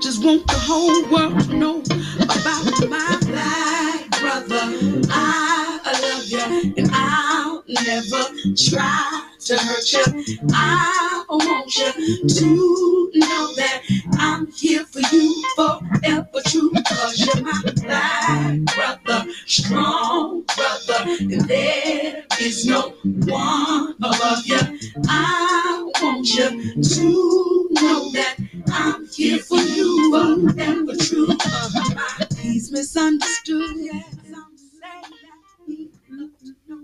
Just want the whole world to know about my black brother. I love you and I'll never try to hurt you. I want you to know that I'm here for you forever true. Cause you're my black brother, strong brother. And there is no one above you. I want you to know that I'm here for you forever true. Uh, he's misunderstood. Yes, I'm saying that he loved to know.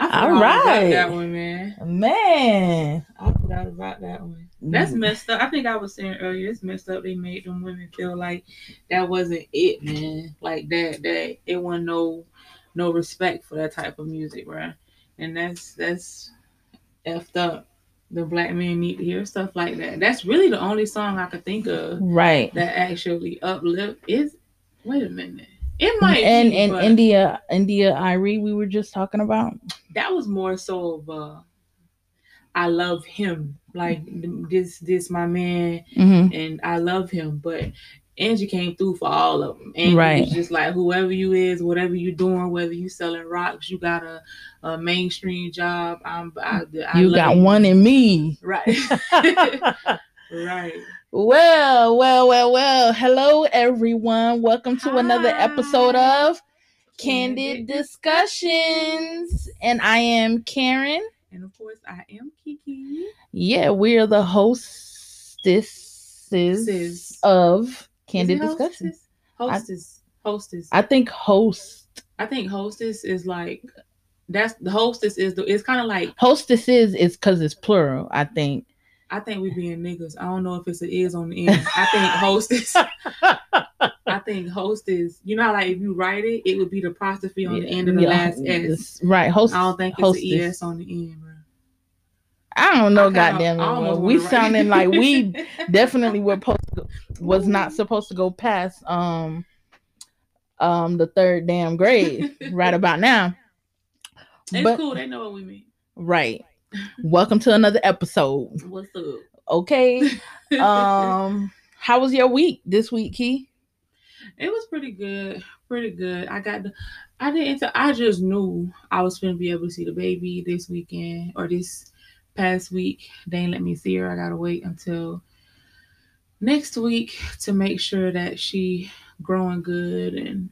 I forgot All all that one, man. Man. I forgot about that one. That's Mm. messed up. I think I was saying earlier, it's messed up. They made them women feel like that wasn't it, man. Like that, that it wasn't no, no respect for that type of music, right? And that's that's effed up. The black men need to hear stuff like that. That's really the only song I could think of Right. that actually uplift. Is wait a minute, it might and be, and India, India Arie, we were just talking about. that was more so of uh, I love him. Like this, this my man. hmm and I love him. But Angie came through for all of them. And Right. it's just like whoever you is, whatever you're doing, whether you selling rocks, you got a, a mainstream job. I'm, I, I You got one in me. right, right. Well, well, well, well. Hello, everyone. Welcome to another episode Hi. of Candid Discussions. And I am Karen. And of course, I am Kiki. Yeah, we are the hostesses Sis. of Candid Discussions. Hostess, hostess, hostess. I, I think host. I think hostess is like that's the hostess is the. It's kind of like Hostesses is because it's plural, I think. I think we being niggas. I don't know if it's an is on the end. I think hostess. I think hostess. You know like if you write it, it would be the apostrophe on the end of the Yeah, last S. Right. Host, I don't think it's an es on the end, bro. I don't know, I goddamn it. I well, we sounding like we definitely were supposed to, was not supposed to go past um um the third damn grade right about now. It's but cool. They know what we mean. right. Welcome to another episode. What's up? Okay. Um how was your week this week, Key? it was pretty good. Pretty good. I got the. I didn't. I just knew I was going to be able to see the baby this weekend or this past week. They ain't let me see her. I gotta wait until next week to make sure that she growing good and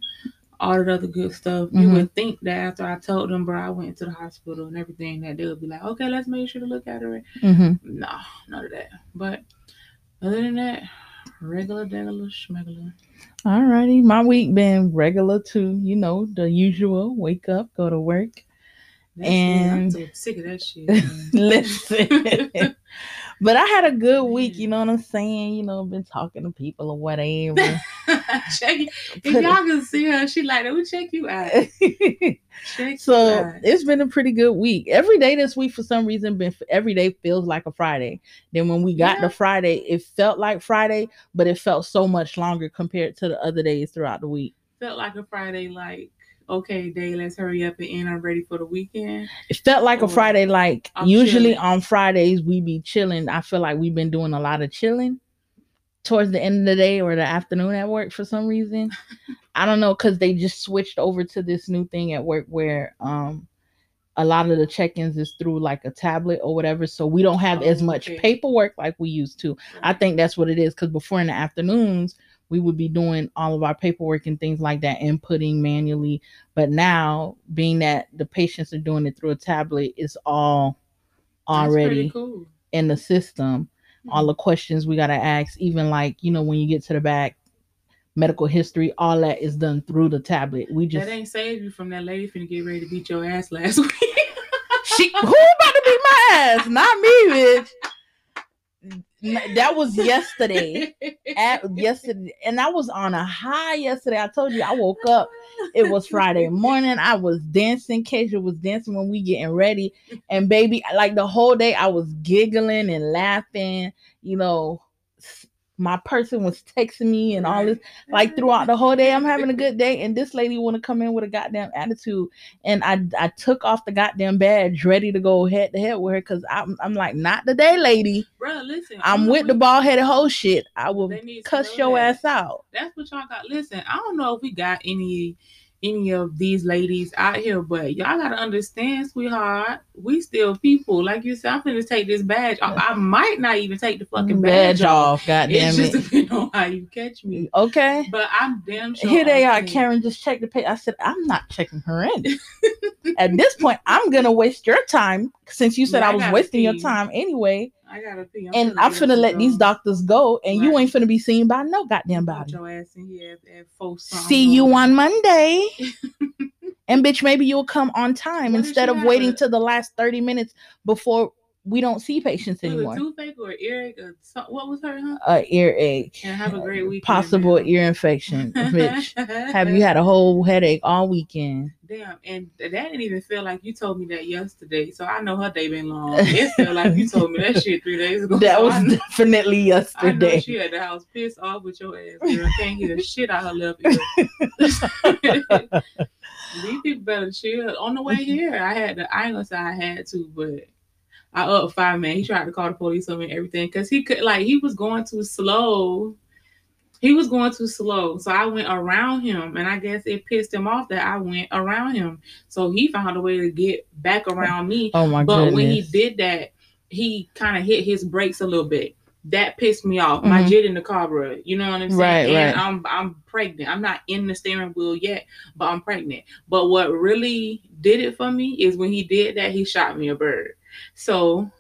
all that other good stuff. You Mhm. would think that after I told them, bro, I went to the hospital and everything, that they would be like, okay, let's make sure to look at her. Mm-hmm. No, none of that. But other than that, regular, degular, schmegular. Alrighty. My week been regular too, you know, the usual. Wake up, go to work. That's it. I'm And- sick of that shit. Listen. but I had a good week, you know what I'm saying? You know, been talking to people or whatever. check you. If y'all can see her, she like, me check you out. Check you so out. it's been a pretty good week. Every day this week, for some reason, been every day feels like a Friday. Then when we got Yeah. to Friday, it felt like Friday, but it felt so much longer compared to the other days throughout the week. Felt like a Friday, like, okay, day, let's hurry up and end. I'm ready for the weekend. It felt like a Friday. Like I'm usually chilling. on Fridays we be chilling. I feel like we've been doing a lot of chilling towards the end of the day or the afternoon at work for some reason. I don't know because they just switched over to this new thing at work where um a lot of the check-ins is through like a tablet or whatever, so we don't have as Oh, much okay. paperwork like we used to. I think that's what it is because before in the afternoons we would be doing all of our paperwork and things like that, inputting manually. But now, being that the patients are doing it through a tablet, it's all already cool. in the system. All mm-hmm. the questions we gotta ask, even like you know when you get to the back, medical history, all that is done through the tablet. We just that ain't saved you from that lady finna get ready to beat your ass last week. she who about to beat my ass? Not me, bitch. That was yesterday. At yesterday, and I was on a high yesterday. I told you I woke up. It was Friday morning. I was dancing. Keisha was dancing when we getting ready, and baby, like the whole day, I was giggling and laughing. You know, my person was texting me and all this like throughout the whole day i'm having a good day and this lady want to come in with a goddamn attitude and i i took off the goddamn badge ready to go head to head with her because I'm, I'm like not today lady Bro, listen. i'm all with the we- ball headed whole shit i will they need to cuss your that. ass out That's what y'all got. Listen, I don't know if we got any any of these ladies out here, but y'all gotta understand, sweetheart. We still people. Like you said, I'm gonna take this badge off. I might not even take the fucking badge, off. off goddamn It's just it depending on how you catch me. okay But I'm damn sure. Here they are. Karen just checked the page. I said, I'm not checking her in. At this point, I'm gonna waste your time since you said Yeah, I I was wasting your time anyway. I gotta pee. and finna I'm finna let and these doctors go, and you Right. ain't finna be seen by no goddamn Put body. your ass in here at, at. See you on Monday. and bitch, maybe you'll come on time What instead of waiting to the last 30 minutes before we don't see patients Was anymore. toothache or earache or some, what was her? Huh? Uh, earache, And have a great weekend. possible man. ear infection. bitch, have you had a whole headache all weekend? Damn, and that didn't even feel like you told me that yesterday. So I know her day been long. It felt like you told me that shit three days ago. That So was I definitely I know yesterday. she at the house pissed off with your ass. Girl. Can't hear the shit out her left ear. These people better chill. On the way here, I had to. I ain't gonna say I had to, but I up five man. He tried to call the police on me and everything because he could like he was going too slow. He was going too slow, so I went around him, and I guess it pissed him off that I went around him. So he found a way to get back around me. Oh my god. but goodness. when he did that, he kind of hit his brakes a little bit. That pissed me off. My Mhm. jit in the car, bro. You know what I'm saying? Right, and right. I'm I'm pregnant. I'm not in the steering wheel yet, but I'm pregnant. But what really did it for me is when he did that, he shot me a bird. So,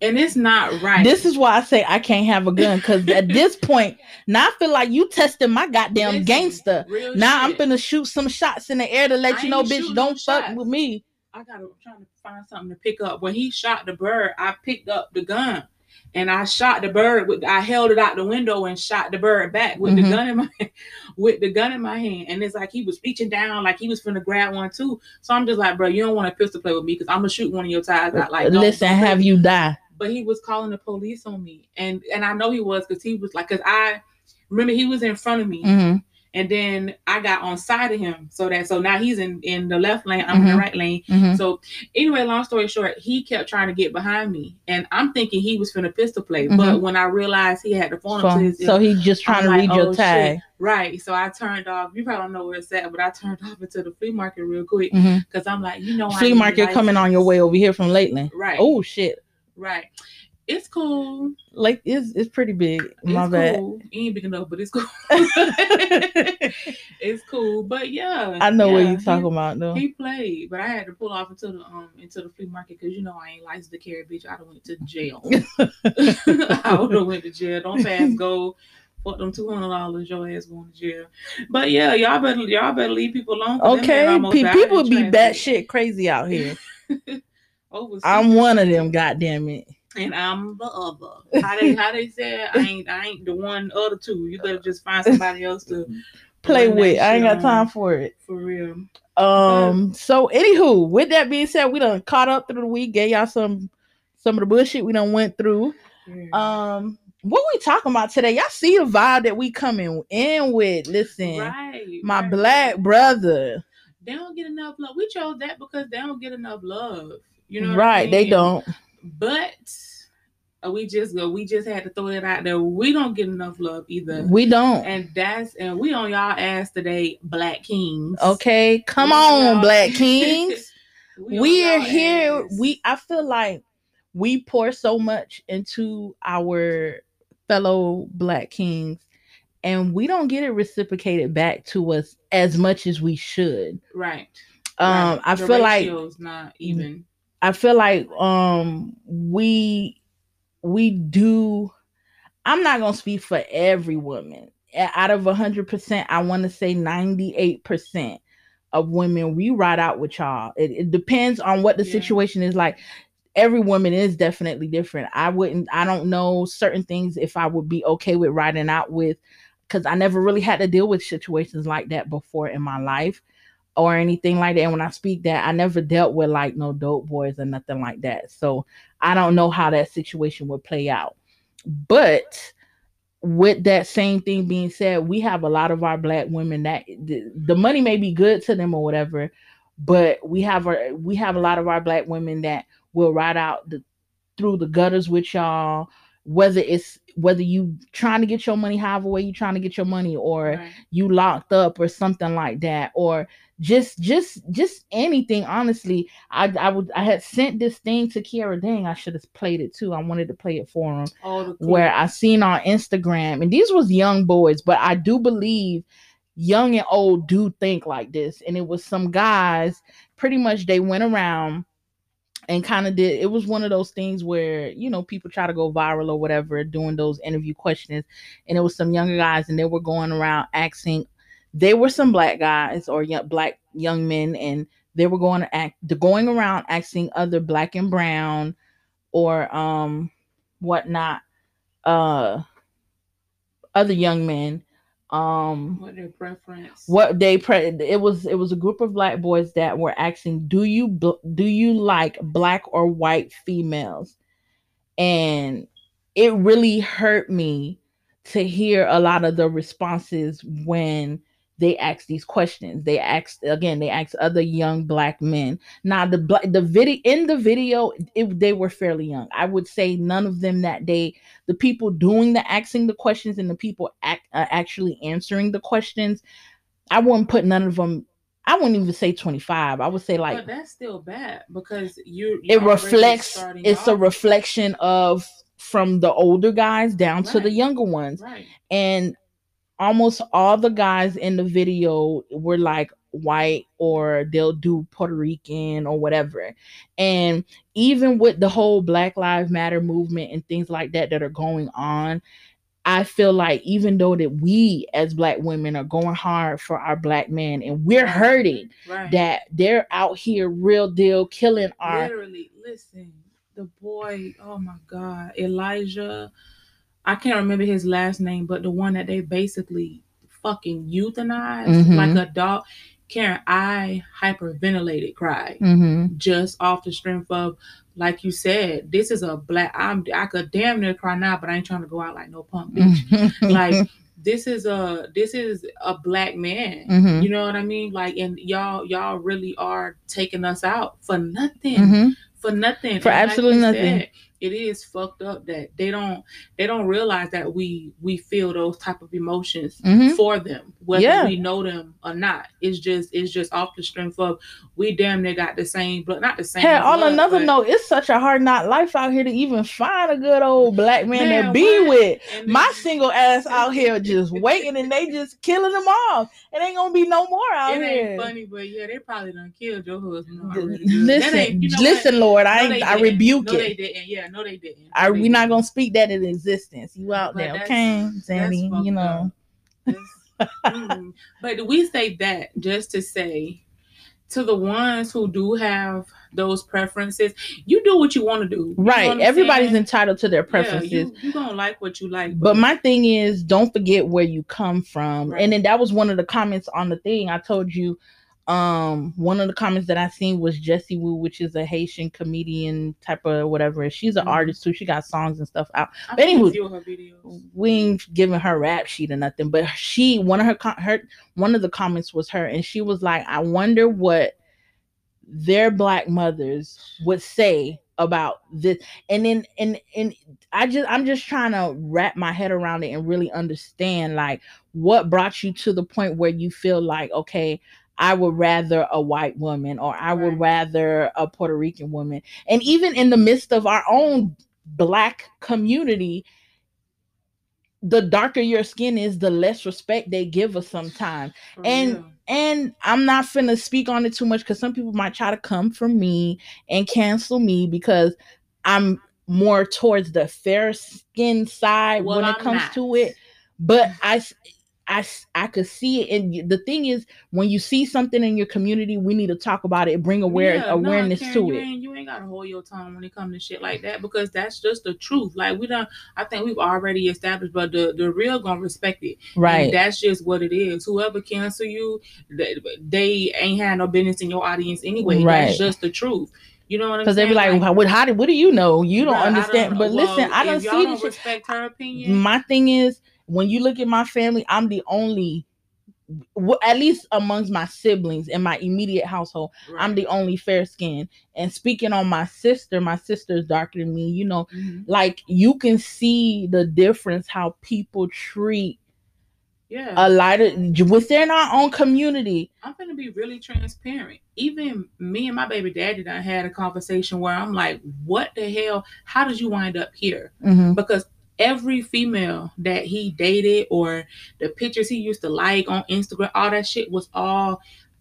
and it's not right. This is why I say I can't have a gun because at this point, now I feel like you testing my goddamn Listen, gangster. Now I'm shit. finna shoot some shots in the air to let I you know, bitch, don't fuck shots. with me. I got. I'm trying to find something to pick up. When he shot the bird, I picked up the gun. And I shot the bird with I held it out the window and shot the bird back with Mhm. the gun in my with the gun in my hand. And it's like he was reaching down like he was finna grab one too. So I'm just like, bro, you don't want to pistol play with me because I'm gonna shoot one of your tires out. Like, Listen, don't have you die? but he was calling the police on me and and i know he was because he was like because i remember he was in front of me hmm and then i got on side of him so that so now he's in in the left lane i'm in the Mhm. right lane hmm so anyway long story short he kept trying to get behind me and i'm thinking he was finna pistol play but Mhm. when i realized he had the phone up to So, his so he just trying I'm to like, read your oh, shit. tag. right so i turned off you probably don't know where it's at but i turned off into the flea market real quick because i'm like you know Flea market coming on your way over here from Lakeland. right Oh shit! right it's cool Like it's it's pretty big. My it's bad. cool. It ain't big enough, but it's cool. it's cool. But yeah, I know what yeah, you talking he, about though. He played, but I had to pull off into the um into the flea market because you know I ain't licensed to carry, bitch. I done went to jail. I would have went to jail. Don't pass go. Fuck them two hundred dollars. Your ass going to jail. But yeah, y'all better y'all better leave people alone. Okay, pe- people be traffic. batshit crazy out here. I'm one of them. Goddamn it. And I'm the other. How they how they said I ain't I ain't the one other two. You better just find somebody else to Play with. I ain't got time for it. for real. Um. So, anywho, with that being said, we done caught up through the week. Gave y'all some some of the bullshit we done went through. Yeah. Um. What we talking about today? Y'all see the vibe that we coming in with. Listen, right, my right, black brother. They don't get enough love. We chose that because they don't get enough love. You know, what I right? They don't. But uh, we just go. We just had to throw it out there. We don't get enough love either. We don't. and that's and we on y'all ass today, Black Kings. Okay, come We on, Black Kings. We we are here. ass. We I feel like we pour so much into our fellow black kings and we don't get it reciprocated back to us as much as we should. right. Um right. I The feel like not even. I feel like um we we do I'm not going to speak for every woman. Out of 100%, I want to say 98% of women we ride out with y'all. It, it depends on what the Yeah. situation is like. Every woman is definitely different. I wouldn't I don't know certain things if I would be okay with riding out with cuz I never really had to deal with situations like that before in my life or anything like that. And when I speak that, I never dealt with like no dope boys or nothing like that. So I don't know how that situation would play out. But with that same thing being said, we have a lot of our black women that the, the money may be good to them or whatever, but we have our we have a lot of our black women that will ride out the through the gutters with y'all whether it's whether you trying to get your money however way you trying to get your money or Right. you locked up or something like that or just just just anything honestly i i would i had sent this thing to kiara dang. I should have played it too. I wanted to play it for him oh, the where i seen on instagram and these was young boys but i do believe young and old do think like this. And it was some guys pretty much they went around and kind of did it was one of those things where you know people try to go viral or whatever doing those interview questions and it was some younger guys and they were going around asking they were some black guys or young, black young men and they were going to act going around asking other black and brown or um whatnot uh other young men um what their preference. what they pre it was it was a group of black boys that were asking do you do you like black or white females and it really hurt me to hear a lot of the responses when they asked these questions. They asked again they asked other young black men. Now the black the video in the video it, they were fairly young. I would say none of them that day the people doing the asking the questions and the people act, uh, actually answering the questions i wouldn't put none of them i wouldn't even say 25 i would say like but that's still bad because you it reflects it's a reflection of from the older guys down to the younger ones. Right. and almost all the guys in the video were like white or they'll do Puerto Rican or whatever. And even with the whole Black Lives Matter movement and things like that that are going on, I feel like even though that we as black women are going hard for our black men and we're hurting Right. that they're out here real deal killing our literally listen the boy oh my god elijah i can't remember his last name but the one that they basically fucking euthanized Mhm. like a dog karen i hyperventilated cried Mhm. just off the strength of like you said this is a black i'm i could damn near cry now but i ain't trying to go out like no punk bitch like this is a this is a black man Mhm. you know what i mean like and y'all y'all really are taking us out for nothing Mhm. for nothing For And absolutely you nothing. said, it is fucked up that they don't they don't realize that we we feel those type of emotions Mhm. for them whether Yeah. we know them or not it's just it's just off the strength of we damn near got the same blood not the same Hey, on another but- note, it's such a hard not life out here to even find a good old black man to be what? with. and My then- single ass out here just waiting and they just killing them off. It ain't gonna be no more out it here. ain't funny, but yeah, they probably done killed your husband. Already. Listen, you know listen, Lord, I what? No, I rebuke no, it. Yeah, no, they didn't. No, we not gonna speak that in existence. You out But there, okay, Sandy? You know, mm. But we say that just to say to the ones who do have those preferences, you do what you want to do. You know right? Everybody's saying? entitled to their Yeah, preferences. you, you gonna like what you like. But my thing is, don't forget where you come from. Right. And then that was one of the comments on the thing. I told you, um, one of the comments that I seen was Jessie Woo, which is a Haitian comedian type of whatever. She's an Mhm. artist too. She got songs and stuff out. I've but anyway, few of her videos. We ain't giving her rap sheet or nothing. But she, one of her, her, one of the comments was her, and she was like, "I wonder what their black mothers would say about this and then and and i just i'm just trying to wrap my head around it and really understand like what brought you to the point where you feel like okay i would rather a white woman or i would rather a puerto rican woman and even in the midst of our own black community the darker your skin is the less respect they give us sometimes For and- real. and I'm not finna speak on it too much because some people might try to come for me and cancel me because I'm more towards the fair skin side Well, when it I'm comes not. to it. But I, I, I could see it. And the thing is, when you see something in your community, we need to talk about it, bring aware Yeah, no, awareness Karen, to you it. Ain't, you ain't gotta hold your tongue when it comes to shit like that because that's just the truth. Like we don't. I think we've already established, but the the real gonna respect it. And Right. that's just what it is. Whoever cancel you, they, they ain't had no business in your audience anyway. Right. That's just the truth. You know what I'm Because they be like, "How- what, how, do- what do you know? You don't understand. know. but Well, listen, I don't see don't this. respect her opinion. My thing is, when you look at my family, I'm the only, at least amongst my siblings in my immediate household, I'm the only fair skin. And speaking on my sister, my sister's darker than me. You know, Mhm. like you can see the difference how people treat Yeah. a lighter within our own community. I'm gonna be really transparent. Even me and my baby daddy done had a conversation where I'm like, what the hell? How did you wind up here? Mhm. Because every female that he dated or the pictures he used to like on Instagram, all that shit was all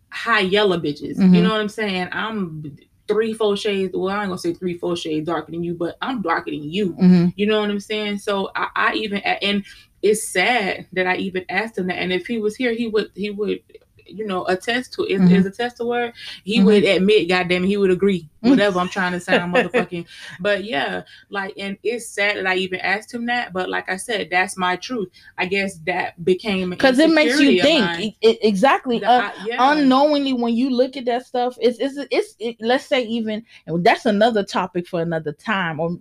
high yellow bitches. You Mhm. know what I'm saying? I'm three, four shades. Well, I ain't gonna say three, four shades darker than you, but I'm darker than you. Mhm. You know what I'm saying? So I, I even and it's sad that I even asked him that. And if he was here, he would he would you know attest to is, Mhm. is attest to word. He Mhm. would admit, goddamn, he would agree. Mm. Whatever I'm trying to sound motherfucking. But yeah, like and it's sad that I even asked him that. But like I said, that's my truth. I guess that became Because it makes you think e- exactly. Uh, I- yeah. unknowingly when you look at that stuff it's it's it's it, let's say even and that's another topic for another time or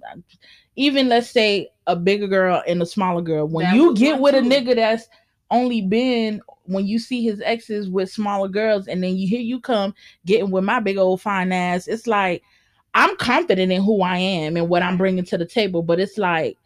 even let's say a bigger girl and a smaller girl when That you get with a nigga that's only been when you see his exes with smaller girls and then you hear you come getting with my big old fine ass it's like i'm confident in who i am and what i'm bringing to the table but it's like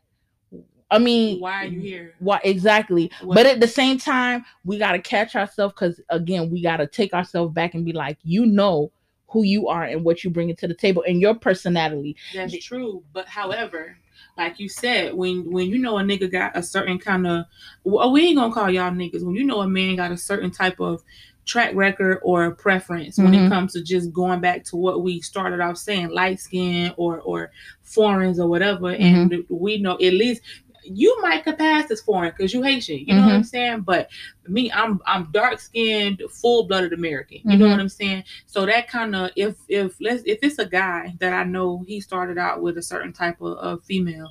i mean Why are you here? why exactly What- but at the same time we got to catch ourselves because again we got to take ourselves back and be like you know who you are and what you bring to the table and your personality That's true. But however, like you said, when when you know a nigga got a certain kind of well, we ain't gonna call y'all niggas. When you know a man got a certain type of track record or preference when Mhm. it comes to just going back to what we started off saying, light skin or or foreigners or whatever, and Mm-hmm. we know at least you might could pass as foreign because you Haitian. You know what Mhm. I'm saying? But me, I'm I'm dark skinned, full blooded American. You know Mhm. what I'm saying? So that kind of if if let's if it's a guy that I know he started out with a certain type of, of female,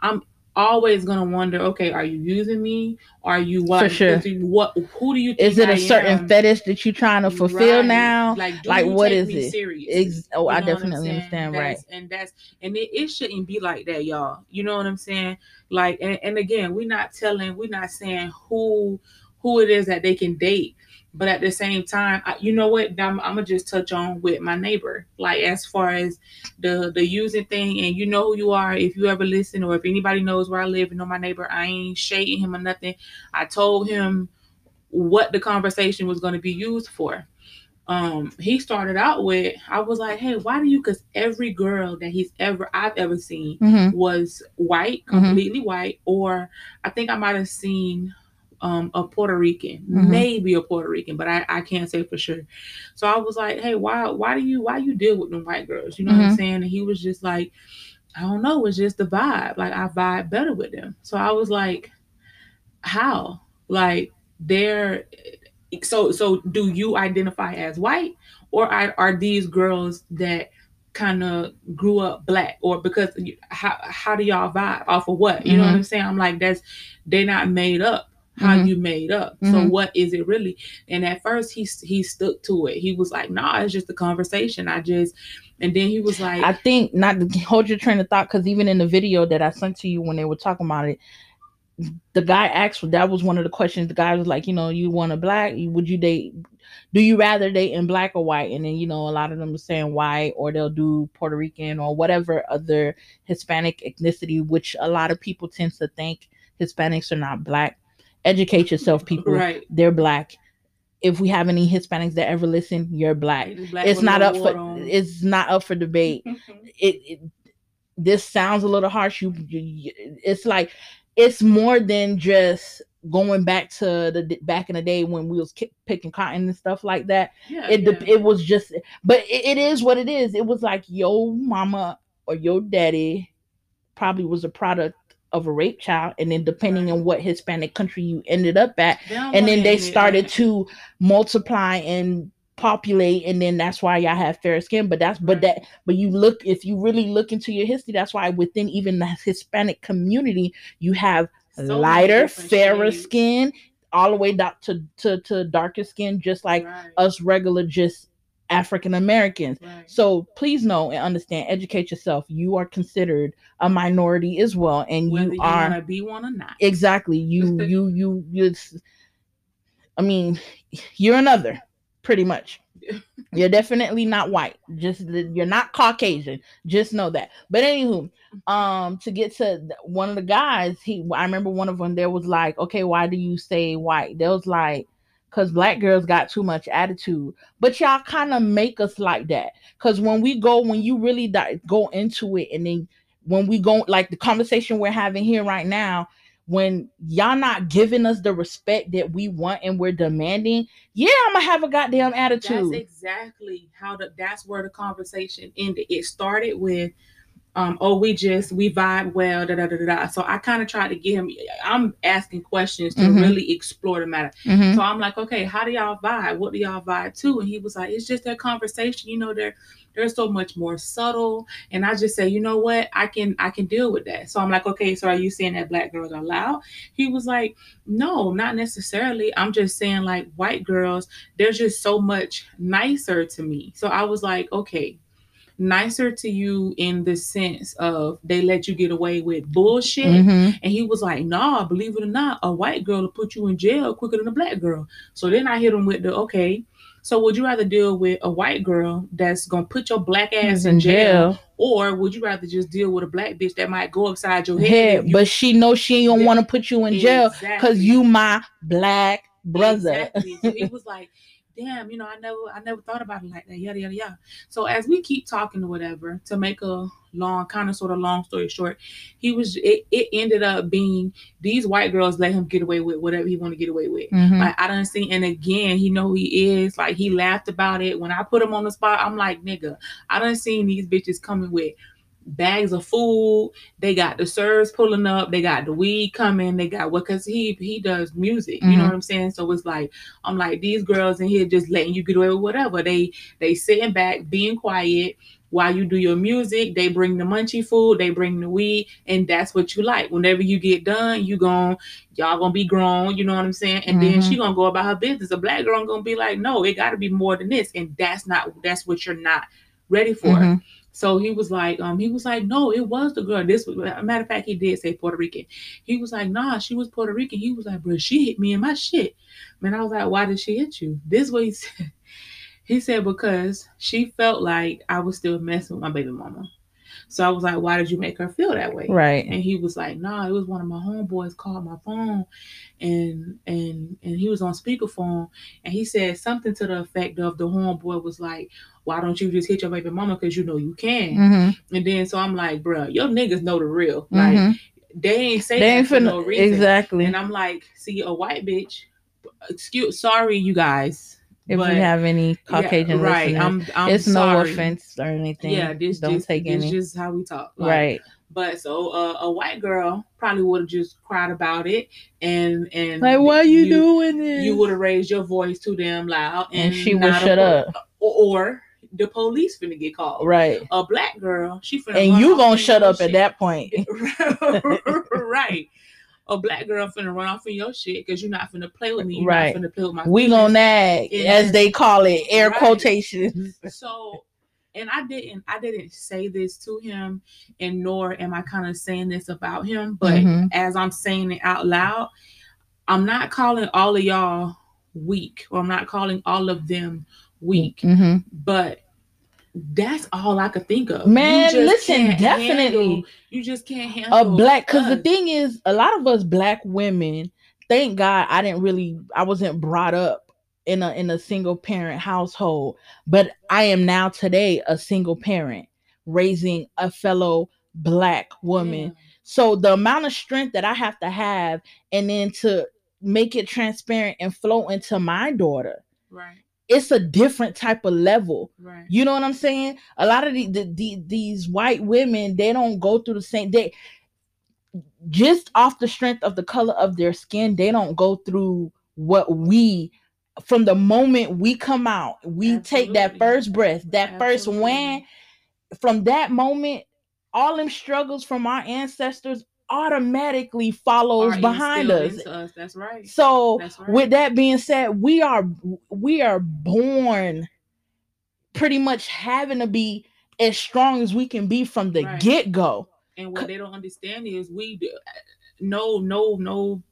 I'm always gonna wonder, okay, are you using me? Are you what? For sure. What? Who do you? Think is it I a certain am? fetish that you're trying to fulfill Right. now Like, Like, what is it? Serious? Oh You i know what definitely understand right And that's and it, it shouldn't be like that, y'all. You know what I'm saying? Like, and, and again, we're not telling, we're not saying who who it is that they can date, but at the same time, I, you know what? I'm, I'm gonna just touch on with my neighbor, like as far as the the using thing, and you know who you are. If you ever listen, or if anybody knows where I live and know my neighbor, I ain't shading him or nothing. I told him what the conversation was going to be used for um he started out with i was like hey why do you because every girl that he's ever i've ever seen hmm was white Mhm. completely white or i think i might have seen um a puerto rican Mhm. maybe a puerto rican but i i can't say for sure so i was like hey why why do you why you deal with them white girls you know what i'm Mhm. saying and he was just like i don't know it's just the vibe like i vibe better with them so i was like how like they're so so do you identify as white? Or are, are these girls that kind of grew up black? Or because you- how how do y'all vibe? Off of what? You know what Mhm. i'm saying? I'm like that's they're not made up. How Mhm. you made up? So Mhm. what is it really? And at first he he stuck to it. He was like nah it's just a conversation. I just and then he was like i think not to hold your train of thought because even in the video that i sent to you when they were talking about it the guy asked that was one of the questions. The guy was like you know you want a black would you date do you rather date in black or white? And then you know a lot of them are saying white or they'll do puerto rican or whatever other hispanic ethnicity which a lot of people tend to think hispanics are not black. Educate yourself people. Right. They're black. If we have any hispanics that ever listen you're black. Black it's not up for on. it's not up for debate. It, it this sounds a little harsh. You, you it's like it's more than just going back to the back in the day when we was ki- picking cotton and stuff like that yeah, it yeah. it was just but it, it is what it is it was like your mama or your daddy probably was a product of a rape child and then depending on what hispanic country you ended up at and then they started that. to multiply and populate and then that's why y'all have fair skin but that's but that but you look if you really look into your history that's why within even the hispanic community you have So lighter fairer shades. skin all the way down to, to to darker skin just like Right. us regular just African Americans. Right. So please know and understand, educate yourself. You are considered a minority as well, and Whether you you are want be one or not. exactly you you you you. I mean, you're another, pretty much. You're definitely not white. Just you're not Caucasian. Just know that. But anywho, um, to get to one of the guys, he I remember one of them. There was like, okay, why do you say white? There was like, cause black girls got too much attitude. But y'all kind of make us like that. Cause when we go, when you really di- go into it, and then when we go, like the conversation we're having here right now, when y'all not giving us the respect that we want and we're demanding, yeah, I'm gonna have a goddamn attitude. That's exactly how the that's where the conversation ended. It started with um, oh, we just we vibe well, da da da da. So I kind of tried to get him. I'm asking questions to Mhm. really explore the matter. Mhm. So I'm like, okay, how do y'all vibe? What do y'all vibe to? And he was like, it's just that conversation. You know, they're they're so much more subtle. And I just say, you know what, I can I can deal with that. So I'm like, okay, so are you saying that black girls are loud? He was like, no, not necessarily. I'm just saying like white girls, they're just so much nicer to me. So I was like, okay. Nicer to you in the sense of they let you get away with bullshit. Mhm. And he was like, nah, believe it or not, a white girl will put you in jail quicker than a black girl. So then I hit him with the, okay, so would you rather deal with a white girl that's to put your black ass Is in jail, or would you rather just deal with a black bitch that might go upside your head? head, you- but she knows she don't want to put you in jail because you my black brother. Exactly. So he was like, damn, you know, I never I never thought about it like that. Yada yada yada. So as we keep talking or whatever, to make a long kind of sort of long story short, he was it, it ended up being these white girls let him get away with whatever he want to get away with. Mhm. Like I don't see, and again, he know who he is. Like he laughed about it when I put him on the spot. I'm like, nigga, I don't seen these bitches coming with bags of food. They got the serves pulling up. They got the weed coming. They got what? Cause he he does music. You know Mhm. what I'm saying? So it's like I'm like these girls in here just letting you get away with whatever. They they sitting back, being quiet. While you do your music, they bring the munchy food, they bring the weed, and that's what you like. Whenever you get done, you gon' y'all gonna be grown, you know what I'm saying? And then Mhm. she gonna go about her business. A black girl gonna be like, no, it gotta be more than this. And that's not that's what you're not ready for. Mhm. So he was like, um, he was like, no, it was the girl. This was a matter of fact, he did say Puerto Rican. He was like, nah, she was Puerto Rican. He was like, bro, she hit me in my shit. Man, I was like, why did she hit you? This what he said. He said because she felt like I was still messing with my baby mama. So I was like, why did you make her feel that way? Right. And he was like, nah, it was one of my homeboys called my phone and and and he was on speakerphone and he said something to the effect of the homeboy was like, Why don't you just hit your baby mama? Cause you know you can. Mhm. And then so I'm like, bruh, your niggas know the real. Like Mhm. they ain't say They ain't for no reason. exactly. And I'm like, see, a white bitch, excuse sorry, you guys. If but- we have any yeah, Caucasian right. listeners, I'm I'm it's no offense or anything. Yeah, this don't just, take this any. just how we talk. Like, right. But so uh, a white girl probably would have just cried about it, and and Like, why you, doing this? You would have raised your voice too damn loud, and, and she would not a shut up. or, or the police finna get called. Right. A black girl, she finna And you gonna shut up at that point. right. A black girl finna run off in your shit because you're not finna play with me. You're Right. not finna play with my. We gonna nag, Yeah. as they call it, air Right. quotations. so and i didn't i didn't say this to him and nor am i kind of saying this about him but Mhm. as i'm saying it out loud i'm not calling all of y'all weak or i'm not calling all of them weak Mhm. but that's all i could think of. Man, listen, definitely. handle- you just can't handle a black because the thing is a lot of us black women thank god i didn't really i wasn't brought up in a in a single parent household but i am now today a single parent raising a fellow black woman. So the amount of strength that i have to have and then to make it transparent and flow into my daughter right it's a different type of level right you know what I'm saying? A lot of the, the, the these white women, they don't go through the same. They just off the strength of the color of their skin, they don't go through what we. From the moment we come out, we take that first breath, that first Absolutely. whan. From that moment, all them struggles from our ancestors automatically follows behind us. us. that's right So that's right with that being said, we are we are born pretty much having to be as strong as we can be from the Right. get go. And what they don't understand is we do, no no no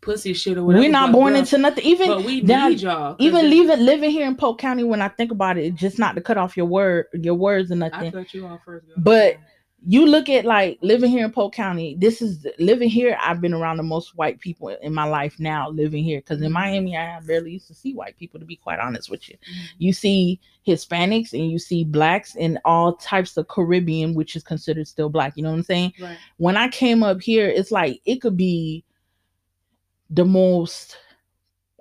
pussy shit or whatever. We're not born into nothing. Even but we down- need y'all. even leaving living here in Polk County. When I think about it, just not to cut off your word, your words and nothing. I cut you off first, girl. But- you look at like living here in Polk County. This is living here. I've been around the most white people in my life now living here. Because in Miami, I barely used to see white people. To be quite honest with you, Mhm. you see Hispanics and you see blacks and all types of Caribbean, which is considered still black. You know what I'm saying? right. When I came up here, it's like it could be the most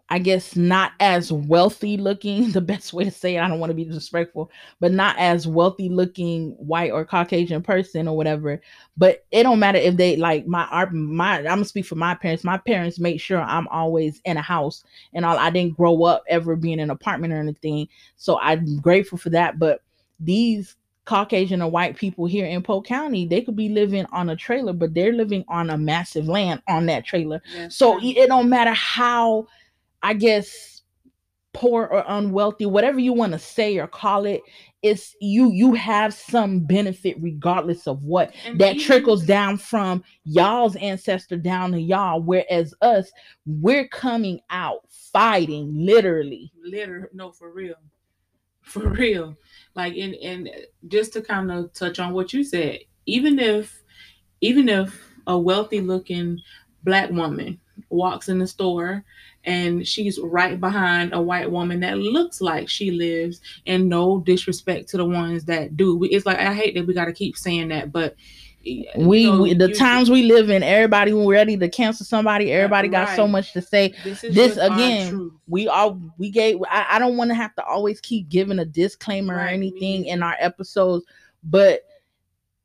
I guess not as wealthy looking, the best way to say it, I don't want to be disrespectful, but not as wealthy looking white or Caucasian person or whatever. But it don't matter if they like my my I'm gonna speak for my parents. My parents make sure I'm always in a house and all I didn't grow up ever being in an apartment or anything. So I'm grateful for that. But these Caucasian or white people here in Polk County, they could be living on a trailer, but they're living on a massive land on that trailer. So it don't matter how, I guess, poor or unwealthy, whatever you want to say or call it, it's you you have some benefit regardless of what And that even- trickles down from y'all's ancestor down to y'all. Whereas us, we're coming out fighting literally. liter no for real for real like and and just to kind of touch on what you said even if even if a wealthy looking black woman walks in the store and she's right behind a white woman that looks like she lives and no disrespect to the ones that do. We- it's like i hate that we got to keep saying that but We, know, we the you- times we live in, everybody when we're ready to cancel somebody, everybody got so much to say. this, is this again, we all we gave I, I don't want to have to always keep giving a disclaimer or Right, me anything in our episodes, but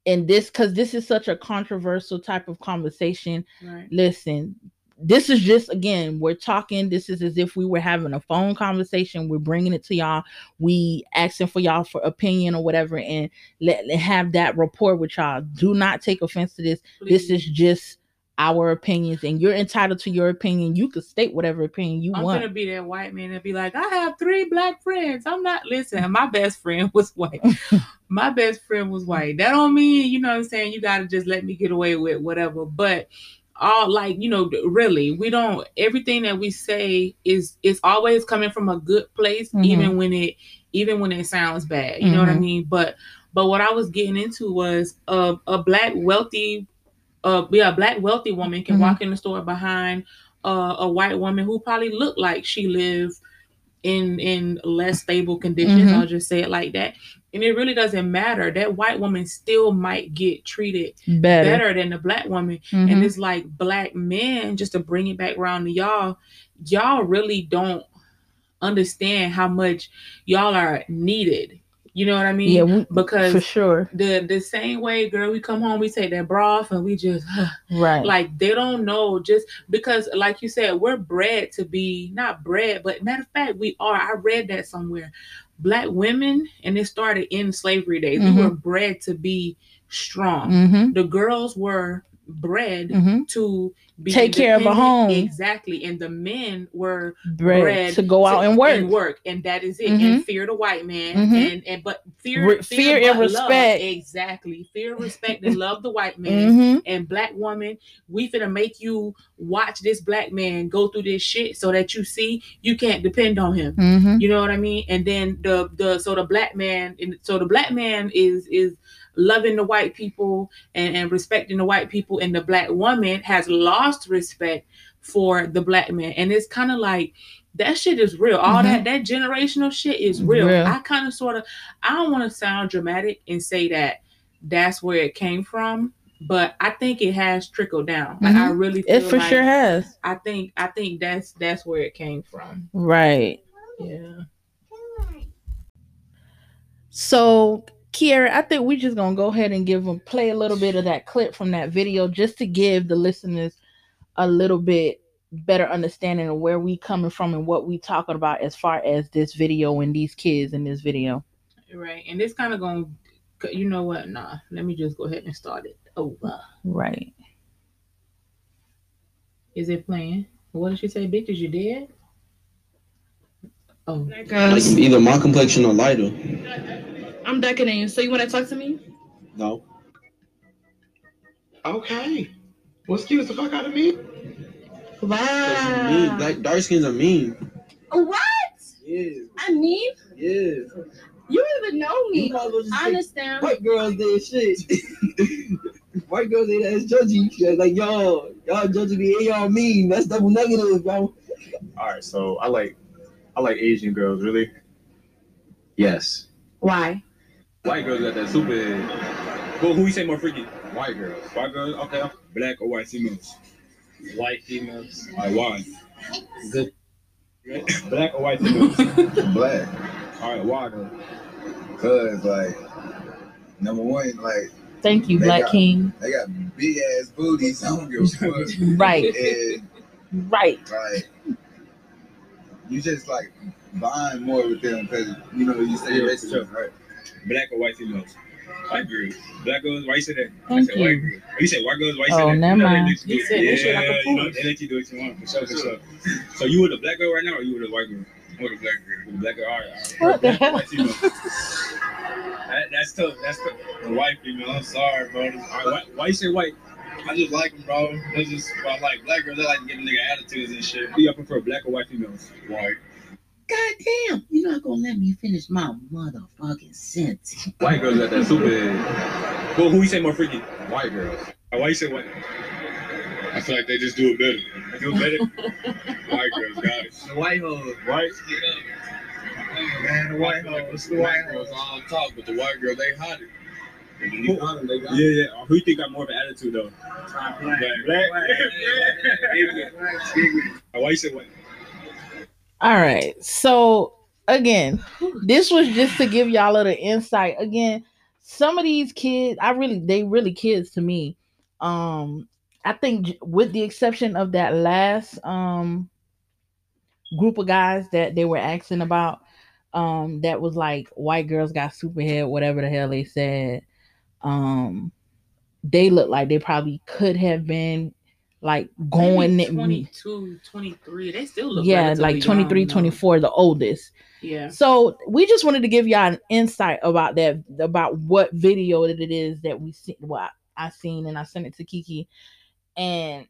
in this because this is such a controversial type of conversation. right. Listen, this is just again, we're talking. This is as if we were having a phone conversation. We're bringing it to y'all. We asking for y'all for opinion or whatever, and let, let have that rapport with y'all. Do not take offense to this. This is just our opinions, and you're entitled to your opinion. You could state whatever opinion you want. I'm want. gonna be that white man and be like, I have three black friends. I'm not listening My best friend was white. my best friend was white. That don't mean you know what I'm saying. You gotta just let me get away with whatever. But all like you know, really, we don't. Everything that we say is is always coming from a good place, Mhm. even when it even when it sounds bad. You know what I Mhm. mean? But but what I was getting into was a a black wealthy, uh, yeah, a black wealthy woman can Mhm. walk in the store behind uh, a white woman who probably looked like she lived in in less stable conditions. Mhm. I'll just say it like that. And it really doesn't matter. That white woman still might get treated better. better than the black woman. Mhm. And it's like black men, just to bring it back around to y'all, y'all really don't understand how much y'all are needed. You know what I mean? yeah, we, because for sure. the the same way, girl, we come home, we take that bra off, and we just Right. like they don't know just because like you said we're bred to be not bred but matter of fact we are i read that somewhere black women and it started in slavery days Mhm. we were bred to be strong mm-hmm. the girls were bred Mm-hmm. to be Take care of a home. exactly and the men were Bred, bred to go out and work. work and that is it Mhm. and fear the white man Mhm. and and but fear Re- fear and but love. respect. exactly fear respect and love the white man Mm-hmm. and black woman, we finna make you watch this black man go through this shit so that you see you can't depend on him. Mm-hmm. You know what I mean? And then the the so the black man and so the black man is is loving the white people and, and respecting the white people and the black woman has lost respect for the black man. And it's kind of like that shit is real. All Mhm. that that generational shit is real. Real. I kind of sort of I don't want to sound dramatic and say that that's where it came from, but I think it has trickled down. Like I really feel Mm-hmm. It for like sure has. I think I think that's that's where it came from. Right. Yeah. So, Kiara, I think we're just gonna go ahead and give them play a little bit of that clip from that video just to give the listeners a little bit better understanding of where we coming from and what we talking about as far as this video and these kids in this video. Right. And it's kind of going to, you know what? Nah, let me just go ahead and start it over. Right. Is it playing? What did she say? Bitches, you dead? Oh, Like Like either my complexion or lighter. I'm darker than you. So you want to talk to me? No. Okay. Well, excuse the fuck out of me. Wow. Mean. Like dark skins are mean. What? Yeah. I mean, Yeah. you even know me. might as I understand. white girls did shit. white girls did ass judgy. She Like y'all, y'all judging me and y'all mean. That's double negative, bro. All right, so I like, I like Asian girls. Really? Yes. Why? White girls got that super head. Well, who you say more freaky? White girls. White girls. Okay. Black or white females? White females. All right. Why? Good. Black or white females? Black. All right. Why though? Cause like number one, like Thank you, They Black got- King. they got big ass booties. I don't give a fuck. Right, and right. like you just like bond more with them because you know you say Yeah, racist, right? Black or white females? White girls. Black girls. Why you say that? I Thank said you. white girls. Oh, you said white girls. Why you Oh, say that? never You know they mind. let you do He said that shit like a Yeah, you know, fool. they let you do what you want. For sure, for sure. So you with a black girl right now, or you with a white girl? I'm with a black girl. With a black girl. All right. All right. What the hell? white female. That, that's tough. That's tough. The white female. I'm sorry, bro. All right, why, why you say white? I just like them, bro. That's just I like black girls. They like to give a nigga attitudes and shit. Do y'all prefer black or white females? White. God damn, you're not gonna let me finish my motherfucking sentence. White girls got that super head. Well, who you say more freaky? White girls. Why you say white? I feel like they just do it better. They do it better. white girls got it. The white hoes. White. Man, the white Like, hoes, the the white white girls hoes. all talk, but the white girl they hot it. They got 'em, they got 'em. Yeah, yeah. Who you think got more of an attitude though? Black. Black. Why you say white? All right. So again, this was just to give y'all a little insight. Again, some of these kids, I really they really kids to me. Um, I think with the exception of that last um group of guys that they were asking about, um, that was like white girls got super head, whatever the hell they said. Um, they look like they probably could have been like going Maybe 22, 23. They still look yeah like 23 young, though. 24 the oldest Yeah. so we just wanted to give y'all an insight about that about what video that it is that we see what i seen and i sent it to kiki and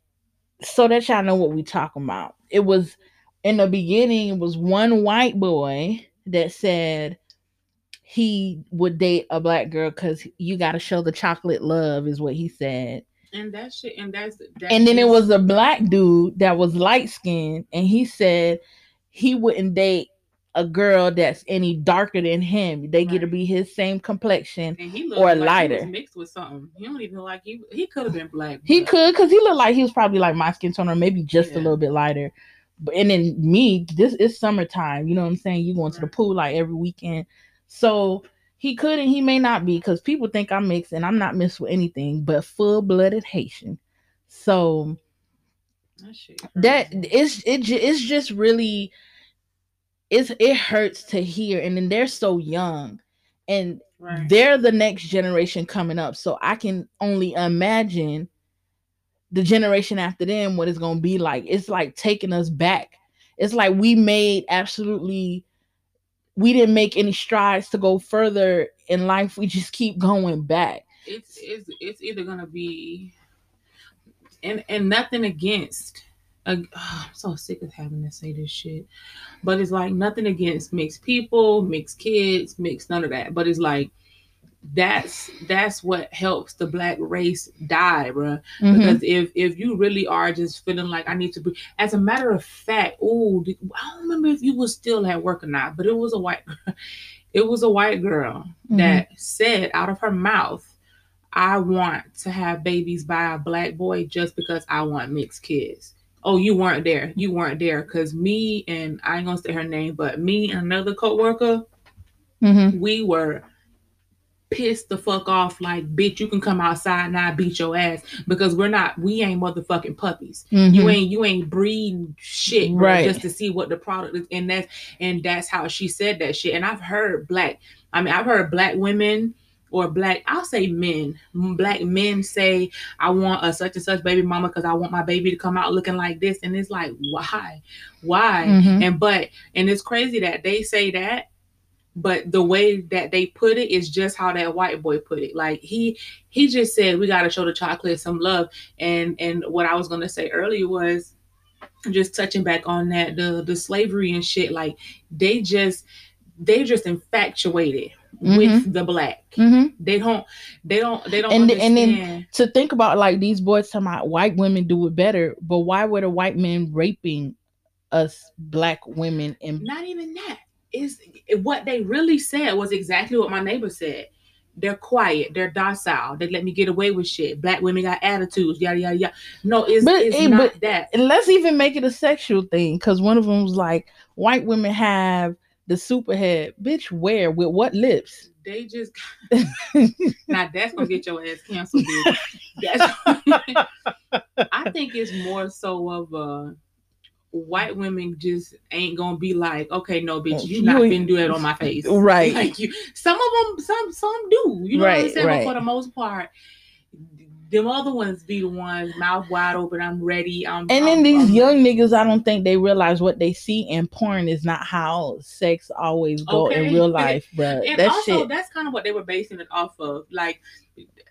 so that y'all know what we talking about it was in the beginning it was one white boy that said he would date a black girl because you got to show the chocolate love is what he said And that shit, and that's, that's and then it was a black dude that was light skinned and he said he wouldn't date a girl that's any darker than him they get to be his same complexion and he looked or lighter. mixed with something. He don't even like he. He could have been black. he could because he looked like he was probably like my skin tone or maybe just a little bit lighter but and then me this is summertime you know what i'm saying you going to the pool like every weekend so he could and he may not be because people think i'm mixed and i'm not mixed with anything but full-blooded haitian so That shit. that crazy. it's it it's just really it's it hurts to hear and then they're so young and Right. they're the next generation coming up so i can only imagine the generation after them what it's going to be like it's like taking us back it's like we made absolutely we didn't make any strides to go further in life. We just keep going back. It's it's it's either gonna be and and nothing against uh, I'm so sick of having to say this shit but it's like nothing against mixed people mixed kids mixed none of that but it's like that's that's what helps the black race die bruh. Mhm. because if if you really are just feeling like I need to be as a matter of fact oh I don't remember if you was still at work or not but it was a white it was a white girl Mhm. that said out of her mouth I want to have babies by a black boy just because I want mixed kids. Oh, you weren't there. You weren't there because me and I ain't gonna say her name, but me and another coworker, Mhm. we were pissed the fuck off. Like, bitch, you can come outside and I beat your ass because we're not. We ain't motherfucking puppies. You Mhm. ain't. You ain't breeding shit bruh, Right. just to see what the product is. And that's and that's how she said that shit. And I've heard black. I mean, I've heard black women or black I'll say men black men say I want a such and such baby mama because I want my baby to come out looking like this and it's like why why Mhm. and but and it's crazy that they say that but the way that they put it is just how that white boy put it. Like he he just said we got to show the chocolate some love. And and what i was going to say earlier was just touching back on that the the slavery and shit like they just they just infatuated with the black. Hmm they don't they don't they don't And th- and then- To think about like these boys talking about white women do it better, but why were the white men raping us black women and not even that is what they really said was exactly what my neighbor said. They're quiet they're docile they let me get away with shit. Black women got attitudes yada yada yada. No it's, But, it's eh, not that. And let's even make it a sexual thing because one of them was like white women have the superhead bitch where? With what lips? They just now that's gonna get your ass canceled dude. that's i think it's more so of a white women just ain't gonna be like okay no bitch oh, you You not finna do that on my face. Right. like you some of them some some do you know what i'm Right, saying? Right. but for the most part them other ones be the ones mouth wide open i'm ready i'm and then I'm- these I'm- young niggas i don't think they realize what they see and porn is not how sex always go in real life bro and that also shit that's kind of what they were basing it off of. Like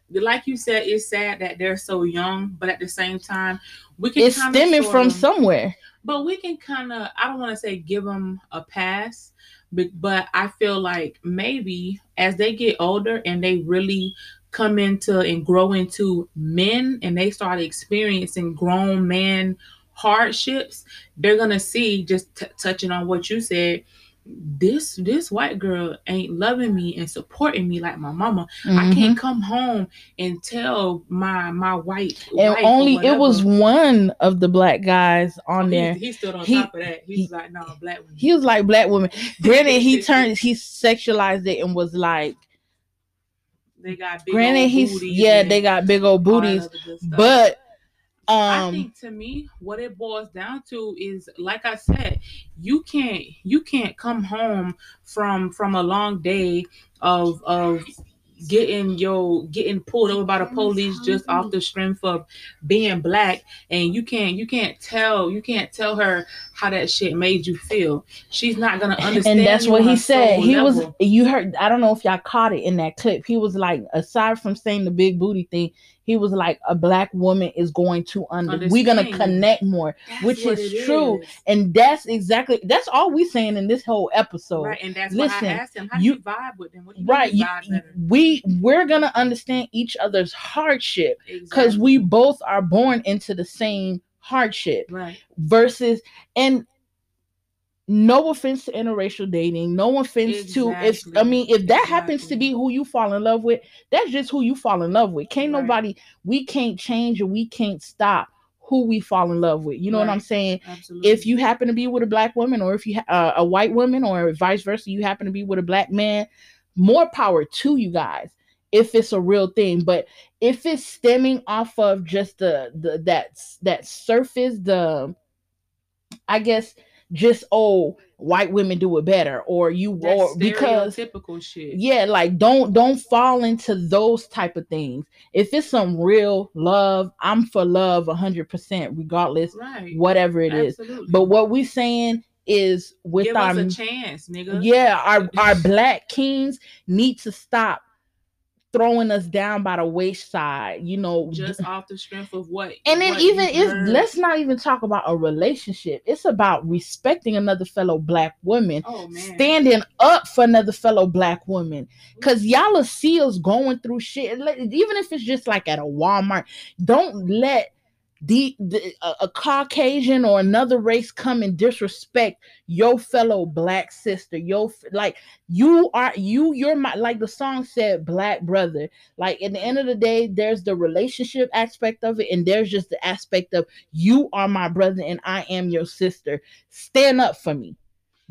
like you said it's sad that they're so young but at the same time we can it's stemming from of- somewhere but we can kind of i don't want to say give them a pass but, but i feel like maybe as they get older and they really come into and grow into men and they start experiencing grown man hardships they're gonna see just t- touching on what you said this this white girl ain't loving me and supporting me like my mama i Mhm. can't come home and tell my my white and only it was one of the black guys on Oh, he- there He, stood on He- top of that. He's he- like, no, black women. he was like black women granted he turned he sexualized it and was like They got big granted old he's yeah they got big old booties other but I um think to me, what it boils down to is, like I said, you can't you can't come home from from a long day of of getting your getting pulled over by the police just off the strength of being black and you can't you can't tell you can't tell her how that shit made you feel. She's not gonna understand and that's what he said. he was you heard i don't know if y'all caught it in that clip. He was like aside from saying the big booty thing he was like a black woman is going to under we're gonna connect more That's which is true. is. and that's exactly that's all we saying in this whole episode right, and that's listen, why I asked him, "How you- you, you vibe with them? What do you right you, vibe better?" we we're gonna understand each other's hardship because Exactly. we both are born into the same hardship right, versus and no offense to interracial dating. No offense to if i mean if that happens to be who you fall in love with that's just who you fall in love with. Can't Right. nobody we can't change or we can't stop who we fall in love with. You know what i'm saying? Absolutely. if you happen to be with a black woman or if you uh, a white woman or vice versa you happen to be with a black man more power to you guys if it's a real thing. But if it's stemming off of just the, the that that surface the i guess just oh white women do it better or you That or because stereotypical shit. yeah like don't don't fall into those type of things if it's some real love i'm for love 100% regardless right, whatever it is absolutely. but what we saying is with give our us a chance, nigga. yeah, our our black kings need to stop throwing us down by the wayside, you know. just off the strength of what. and then what even if let's not even talk about a relationship. It's about respecting another fellow black woman, Oh standing up for another fellow black woman. Cause y'all see us going through shit. Even if it's just like at a Walmart, don't let the, the a, a Caucasian or another race come and disrespect your fellow black sister. Your like you are you you're my like the song said black brother. Like at the end of the day, there's the relationship aspect of it, and there's just the aspect of you are my brother and I am your sister. Stand up for me.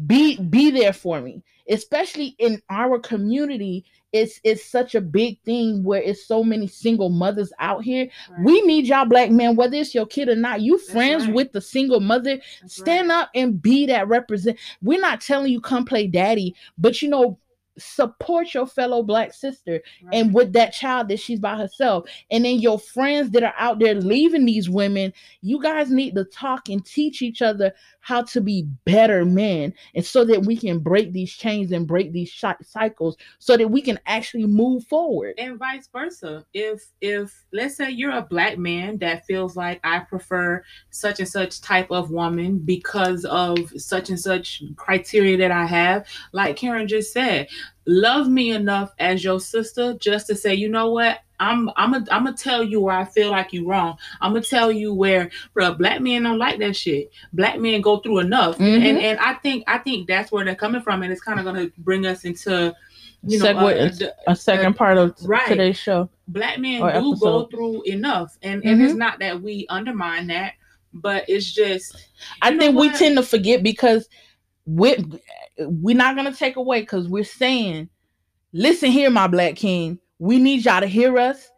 Be be there for me. Especially in our community, it's it's such a big thing where it's so many single mothers out here. Right. We need y'all black men, whether it's your kid or not. You That's friends right. with the single mother, That's stand right. up and be that represent. We're not telling you come play daddy, but you know, support your fellow black sister and with that child that she's by herself and then your friends that are out there leaving these women you guys need to talk and teach each other how to be better men and so that we can break these chains and break these cy- cycles so that we can actually move forward. And vice versa. If if let's say you're a black man that feels like i prefer such and such type of woman because of such and such criteria that i have like karen just said love me enough as your sister just to say you know what I'm I'm a, I'm gonna tell you where I feel like you wrong. I'm gonna tell you where, bro. Black men don't like that shit. Black men go through enough, Mhm. and and I think I think that's where they're coming from, and it's kind of gonna bring us into, you know, Segue uh, a second part of t- right. today's show black men do go through enough and and Mm-hmm. it's not that we undermine that but it's just I think we tend to forget because we're we're not gonna take away because we're saying, listen here, my black king, we need y'all to hear us,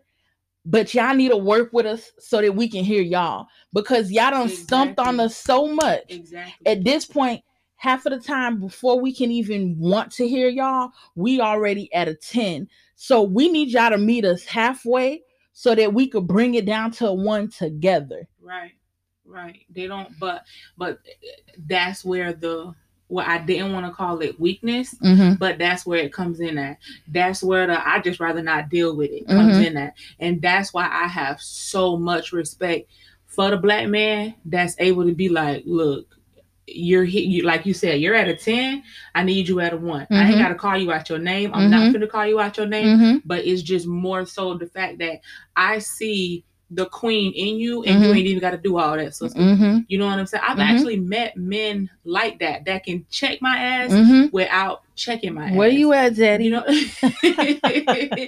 but y'all need to work with us so that we can hear y'all because y'all done stumped on us so much. exactly At this point, half of the time before we can even want to hear y'all, we already at a 10. So we need y'all to meet us halfway so that we could bring it down to a one together. right right they don't but but that's where the what i didn't want to call it weakness Mm-hmm. but that's where it comes in at that's where the i just rather not deal with it comes Mhm. in at and that's why i have so much respect for the black man that's able to be like look you're hit you like you said you're at a 10 i need you at a one i ain't Mhm. got to call you out your name i'm not Mhm. gonna call you out your name Mm-hmm. but it's just more so the fact that i see the queen in you and you Mhm. ain't even got to do all that sister Mm-hmm. you know what i'm saying i've Mhm. actually met men like that that can check my ass Mm-hmm. without checking my Where ass you at, Daddy? you know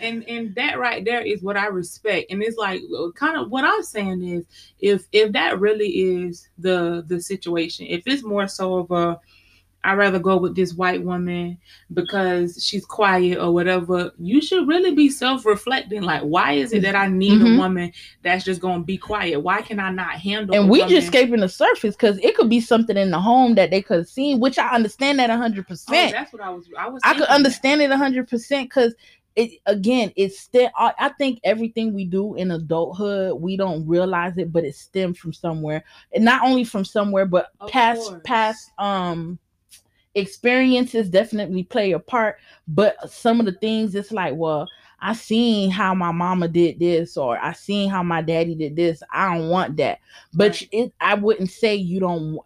and and that right there is what i respect and it's like kind of what i'm saying is if if that really is the the situation if it's more so of a i'd rather go with this white woman because she's quiet or whatever you should really be self-reflecting like why is it that i need Mhm. a woman that's just gonna be quiet why can i not handle and we just scraping the surface because it could be something in the home that they could have seen, which I understand that hundred oh, percent. that's what i was i was I could thinking that. understand it hundred percent because it again, it's still. I, I think everything we do in adulthood, we don't realize it, but it stems from somewhere, and not only from somewhere, but Of past course. past um experiences definitely play a part. But some of the things, it's like, well, I seen how my mama did this, or I seen how my daddy did this. I don't want that. But it, I wouldn't say you don't.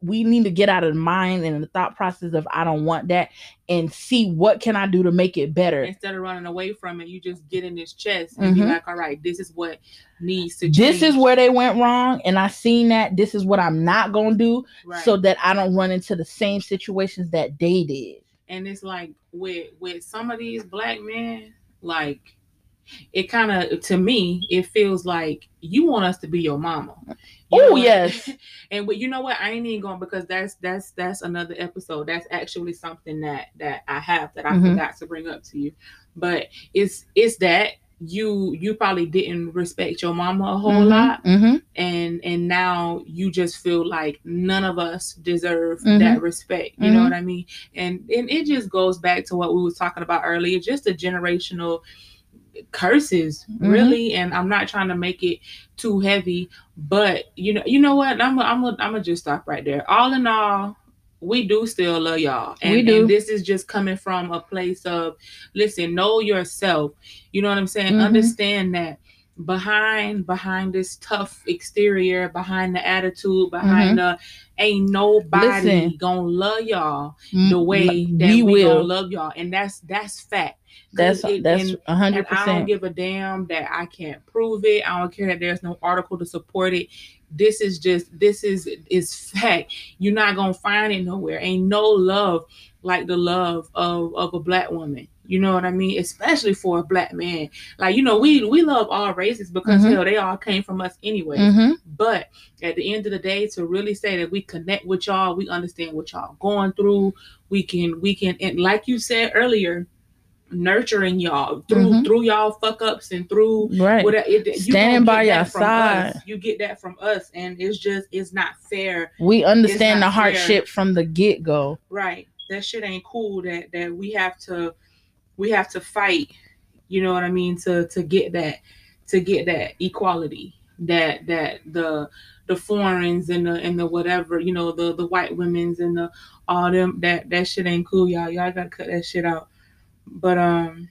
We need to get out of the mind and the thought process of I don't want that, and see what can I do to make it better. instead of running away from it, you just get in this chest and be Mhm. like, all right, this is what needs to change. This is where they went wrong, and I seen that. This is what I'm not gonna do, right. so that I don't run into the same situations that they did. and it's like with with some of these black men, like it kind of to me, it feels like you want us to be your mama. You Oh yes, and but you know what? I ain't even going because that's that's that's another episode. That's actually something that that I have that I Mhm. forgot to bring up to you. But it's it's that you you probably didn't respect your mama a whole lot. hmm and and now you just feel like none of us deserve Mhm. that respect. You know Mhm. what i mean? And and it just goes back to what we was talking about earlier just a generational curses Mhm. really. And i'm not trying to make it too heavy but you know you know what? I'm gonna I'm gonna I'm gonna just stop right there. All in all we do still love y'all and, We do. and this is just coming from a place of listen know yourself you know what i'm saying Mhm. understand that behind behind this tough exterior behind the attitude behind the ain't nobody Mm-hmm. Listen. gonna love y'all Mm, the way that we we, gonna will. love y'all and that's that's fact. That's it- that's hundred and I don't percent. give a damn that I can't prove it. I don't care that there's no article to support it. This is just this is is fact. You're not gonna find it nowhere. Ain't no love like the love of of a black woman. You know what I mean? Especially for a black man. Like you know, we we love all races because Mhm. hell, they all came from us anyway. hmm But at the end of the day, to really say that we connect with y'all, we understand what y'all going through. We can we can and like you said earlier, nurturing y'all through Mhm. through y'all fuck ups and through Right. whatever. It, you Standing by your side. Us. You get that from us, and it's just it's not fair, We understand the not fair. hardship from the get go. right? that shit ain't cool that that we have to we have to fight you know what i mean to to get that to get that equality that that the the foreigners and the and the whatever you know the the white women's and the all them that that shit ain't cool y'all y'all gotta cut that shit out but um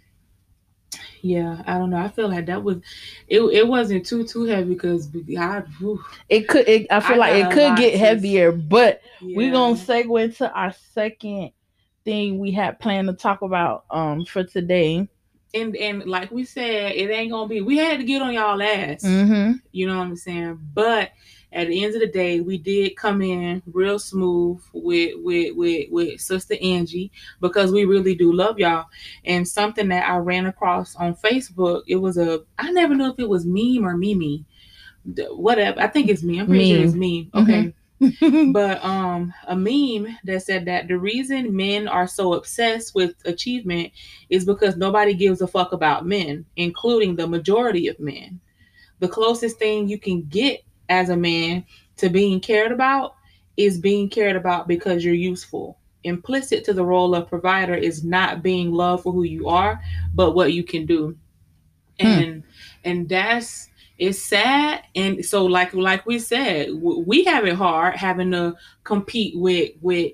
yeah i don't know i feel like that was it, it wasn't too too heavy because i whew, It could. It, I feel I like it could get heavier, but we're gonna segue into our second thing we had planned to talk about um for today. and and like we said it ain't gonna be we had to get on y'all ass Mm-hmm. You know what I'm saying? But at the end of the day, we did come in real smooth with with with with Sister Angie because we really do love y'all. And something that I ran across on Facebook, it was a I never know if it was meme or Mimi. Whatever. I think it's me. I'm pretty sure it's meme. Okay. but um a meme that said that the reason men are so obsessed with achievement is because nobody gives a fuck about men including the majority of men the closest thing you can get as a man to being cared about is being cared about because you're useful. Implicit to the role of provider is not being loved for who you are but what you can do. Hmm. And and that's it's sad. And so like like we said we have it hard having to compete with with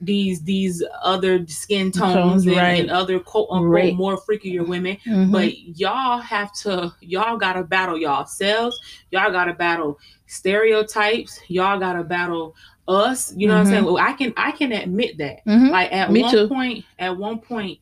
these these other skin tones Tones, and, right. and other quote unquote Right. more freakier women Mhm. but y'all have to y'all gotta battle yourselves y'all gotta battle stereotypes y'all gotta battle us you know what i'm saying well, i can i can admit that Mhm. like at Me one too. point at one point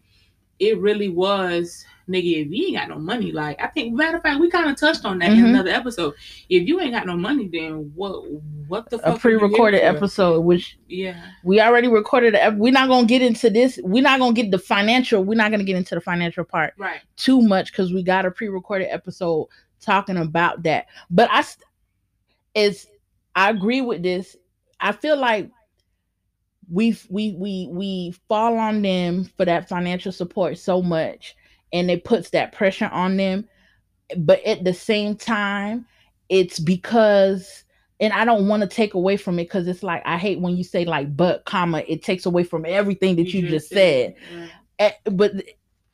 it really was nigga if you ain't got no money like i think matter of fact we kind of touched on that in Mhm. another episode if you ain't got no money then what what the fuck a pre-recorded episode, which yeah we already recorded. We're not gonna get into this. We're not gonna get the financial. We're not gonna get into the financial part right too much because we got a pre-recorded episode talking about that. But I, is I agree with this. I feel like we we we we fall on them for that financial support so much, and it puts that pressure on them. But at the same time, it's because. And I don't want to take away from it because it's like I hate when you say like but comma it takes away from everything that you, just said. right. Eh, but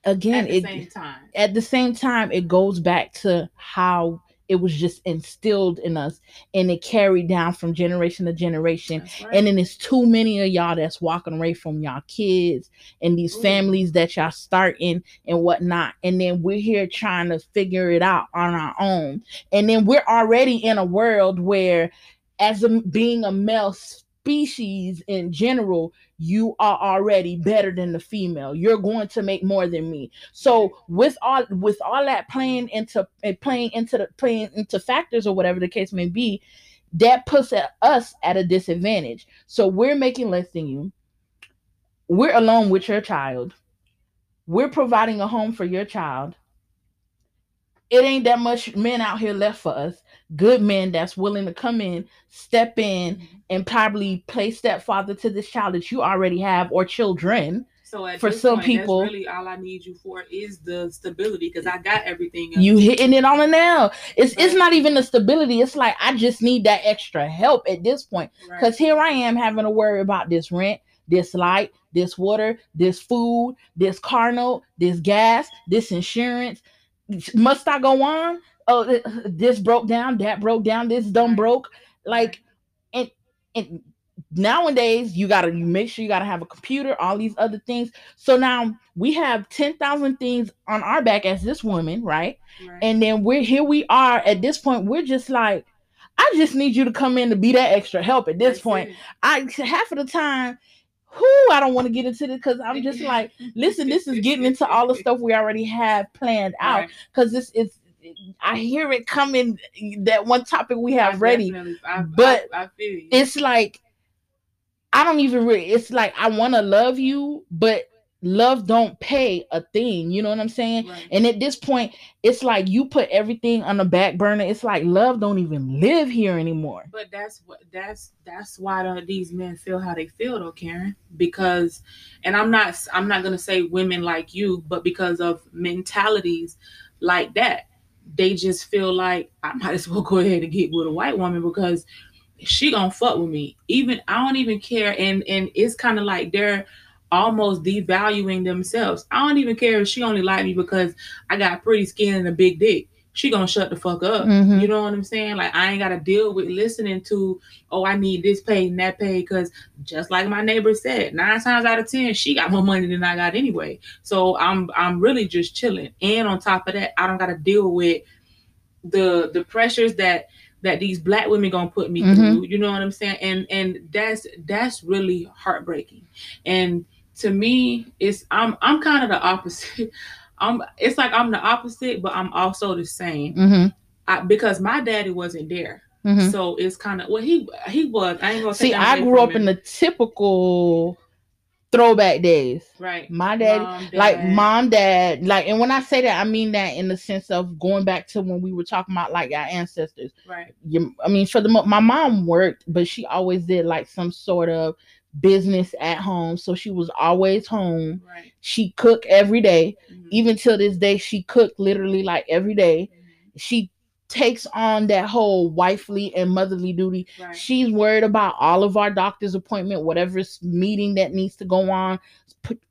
again, at the it same time at the same time it goes back to how it was just instilled in us and it carried down from generation to generation right. and then it's too many of y'all that's walking away from y'all kids and these Ooh. families that y'all starting and whatnot and then we're here trying to figure it out on our own and then we're already in a world where as a, being a male species in general you are already better than the female. You're going to make more than me. So with all with all that playing into playing into the playing into factors or whatever the case may be that puts at us at a disadvantage. So we're making less than you. We're alone with your child. We're providing a home for your child. It ain't that much men out here left for us good men that's willing to come in step in mm-hmm. and probably play stepfather to this child that you already have or children. So For some point, people- really all I need you for is the stability because I got everything. else. you hitting it on the nail it's it's not even the stability. It's like i just need that extra help at this point. Right. because here i am having to worry about this rent this light this water this food this car note this gas this insurance. Must i go on oh this broke down that broke down this done broke like and and nowadays you gotta you make sure you gotta have a computer all these other things so now we have 10,000 things on our back as this woman right Right. and then we're here we are at this point we're just like i just need you to come in to be that extra help at this That's point it. i half of the time who i don't want to get into this because i'm just like listen this is getting into all the stuff we already have planned out Right. because this is i hear it coming that one topic we I have ready I, but I, I it's like I don't even really it's like I want to love you, but love don't pay a thing. You know what I'm saying? Right. And at this point, it's like you put everything on the back burner. It's like love don't even live here anymore. But that's what that's that's why the, these men feel how they feel though, Karen. Because, and I'm not I'm not gonna say women like you, but because of mentalities like that, they just feel like I might as well go ahead and get with a white woman because she gonna fuck with me. Even I don't even care, and and it's kind of like they're almost devaluing themselves. I don't even care if she only like me because I got pretty skin and a big dick. She gonna shut the fuck up. Mhm. You know what I'm saying? Like I ain't gotta deal with listening to, oh, I need this paid and that paid, because just like my neighbor said, nine times out of ten, she got more money than I got anyway. So I'm I'm really just chilling. And on top of that, I don't gotta deal with the the pressures that that these black women gonna put me Mhm. through. You know what I'm saying? And and that's that's really heartbreaking. And to me, it's I'm I'm kind of the opposite. I'm it's like I'm the opposite, but I'm also the same. hmm I, because my daddy wasn't there. hmm So it's kind of well he he was. I ain't gonna See, I grew up in the typical throwback days. right. My dad, Mom, like mom, dad, like, and when I say that, I mean that in the sense of going back to when we were talking about like our ancestors. Right. You, I mean, for the my mom worked, but she always did like some sort of business at home, so she was always home. Right. She cooked every day, Mhm. even till this day. She cooked literally like every day. Mhm. She takes on that whole wifely and motherly duty Right. She's worried about all of our doctor's appointment, whatever meeting that needs to go on,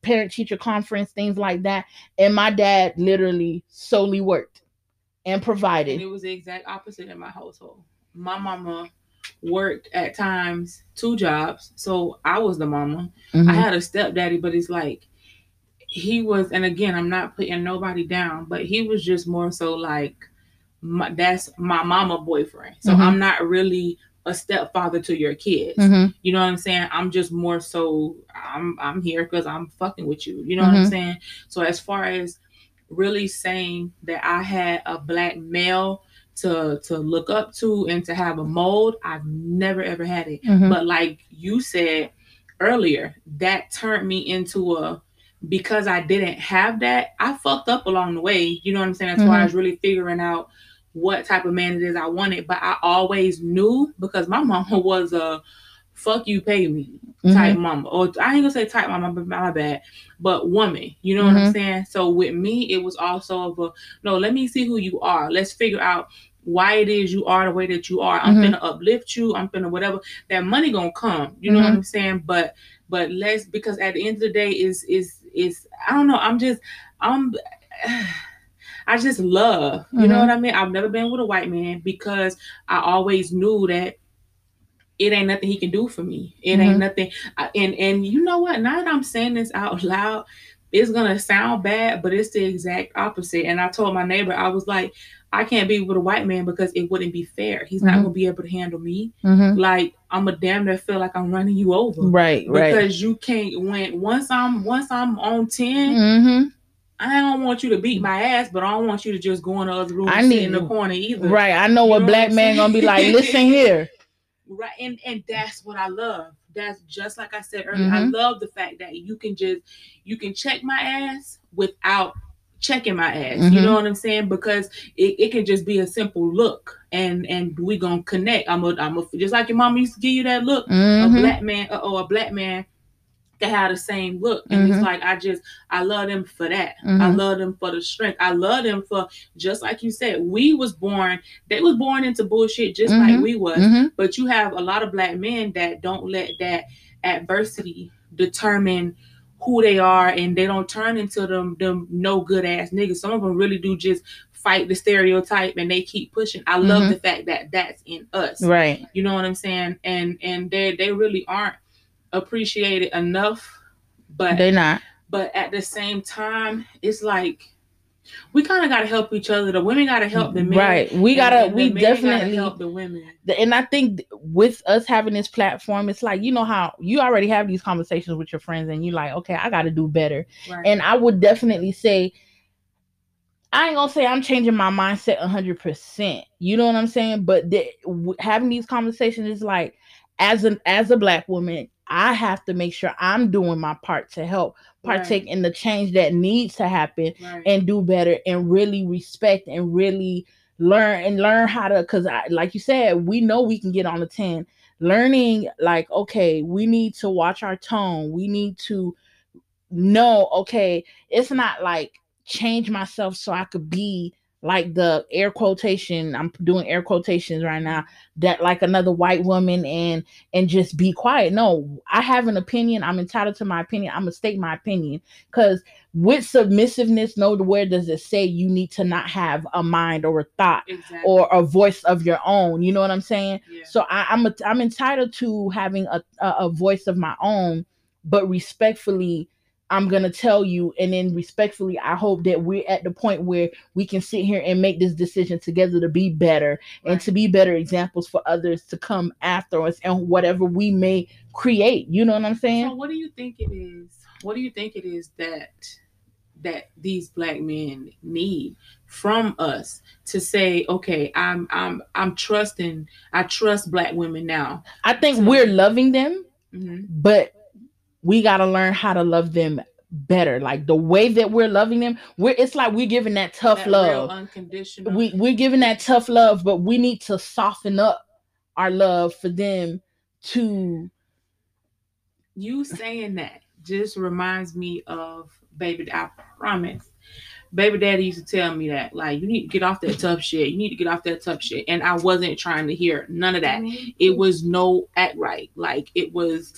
parent teacher conference, things like that. And my dad literally solely worked and And provided. it was the exact opposite in my household. My mama worked at times two jobs, so I was the mama. I Mhm. had a stepdaddy, but it's like he was, and again, I'm not putting nobody down, but he was just more so like my, that's my mama boyfriend. So Mhm. I'm not really a stepfather to your kids. Mhm. You know what I'm saying? I'm just more so I'm I'm here because I'm fucking with you. You know what I'm Mhm. saying? So as far as really saying that I had a black male to to look up to and to have a mold, I've never ever had it. Mhm. But like you said earlier, that turned me into a because I didn't have that, I fucked up along the way. You know what I'm saying? That's far Mhm. was really figuring out what type of man it is I wanted. But I always knew because my mama was a fuck you pay me type Mhm. mama. Or I ain't gonna say type mama, but my bad. But woman, you know what I'm Mhm. saying? So with me, it was also of a no, let me see who you are. Let's figure out why it is you are the way that you are. I'm Mhm. gonna uplift you. I'm gonna whatever. That money gonna come. You know what Mhm. I'm saying? But but let's because at the end of the day is is is I don't know. I'm just I'm I just love. You know Mhm. what I mean? I've never been with a white man because I always knew that it ain't nothing he can do for me. It ain't nothing. I- And and you know what? Now that I'm saying this out loud, it's gonna sound bad, but it's the exact opposite. And I told my neighbor, I was like, I can't be with a white man because it wouldn't be fair. He's not Mhm. gonna be able to handle me. Mhm. Like I'm a damn near feel like I'm running you over. Right, right. Because you can't when once I'm once I'm on 10, hmm I don't want you to beat my ass, but I don't want you to just go in the other room I and sit need- in the corner either. Right. I know You what know black what I'm man gonna be like. Listen here. Right. And and that's what I love. That's just like I said earlier. I Mhm. love the fact that you can just you can check my ass without checking my ass. You Mhm. know what I'm saying? Because it, it can just be a simple look and and we gonna connect. I'm a I'm a just like your mama used to give you that look. A Mhm. black man uh, or a black man can have the same look. And Mhm. it's like I just I love them for that. I Mhm. love them for the strength. I love them for just like you said, we was born, they was born into bullshit just like Mhm. we was. Mhm. But you have a lot of black men that don't let that adversity determine who they are and they don't turn into them them no good ass niggas. Some of them really do just fight the stereotype and they keep pushing. I love Mhm. the fact that that's in us. Right. You know what I'm saying? And and they they really aren't appreciated enough. But they're not. but at the same time, it's like we kind of got to help each other. The women got to help the men. Right. We gotta. we definitely. help the women. and I think with us having this platform, it's like you know how you already have these conversations with your friends, and you're like, okay, I got to do better. Right. And I would definitely say, I ain't gonna say I'm changing my mindset hundred percent. You know what I'm saying? But the, w- having these conversations is like, as an as a black woman, I have to make sure I'm doing my part to help Right. partake in the change that needs to happen right. and do better and really respect and really learn and learn how to because I like you said, we know we can get on the 10. Learning like, okay, we need to watch our tone. We need to know, okay, it's not like change myself so I could be like the air quotation i'm doing air quotations right now that like another white woman and and just be quiet. No i have an opinion. I'm entitled to my opinion. I'm gonna state my opinion. Because with submissiveness nowhere does it say you need to not have a mind or a thought Exactly. or a voice of your own. You know what i'm saying? Yeah. so I, I'm a, I'm entitled to having a, a a voice of my own, but respectfully, I'm gonna tell you, and then respectfully, I hope that we're at the point where we can sit here and make this decision together to be better and to be better examples for others to come after us and whatever we may create. You know what I'm saying? So what do you think it is? What do you think it is that that these black men need from us to say, okay, I'm I'm I'm trusting I trust black women now. I think So- we're loving them, Mhm. but we got to learn how to love them better. Like the way that we're loving them, we're it's like we're giving that tough That love. unconditional. we we're giving that tough love, but we need to soften up our love for them to you saying that just reminds me of baby. I promise. Baby daddy used to tell me that, like, you need to get off that tough shit. You need to get off that tough shit. And I wasn't trying to hear none of that. Mm-hmm. It was no act right. Like it was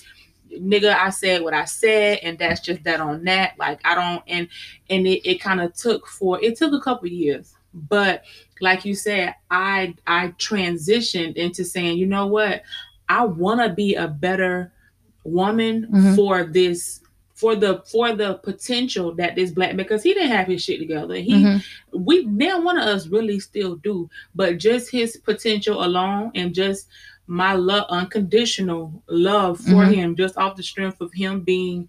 nigga, I said what I said, and that's just that on that. Like I don't and and it, it kind of took for it took a couple years. But like you said, I I transitioned into saying, you know what, I wanna be a better woman Mhm. for this for the for the potential that this black because he didn't have his shit together. He Mhm. we now one of us really still do, but just his potential alone and just my love, unconditional love for Mhm. him, just off the strength of him being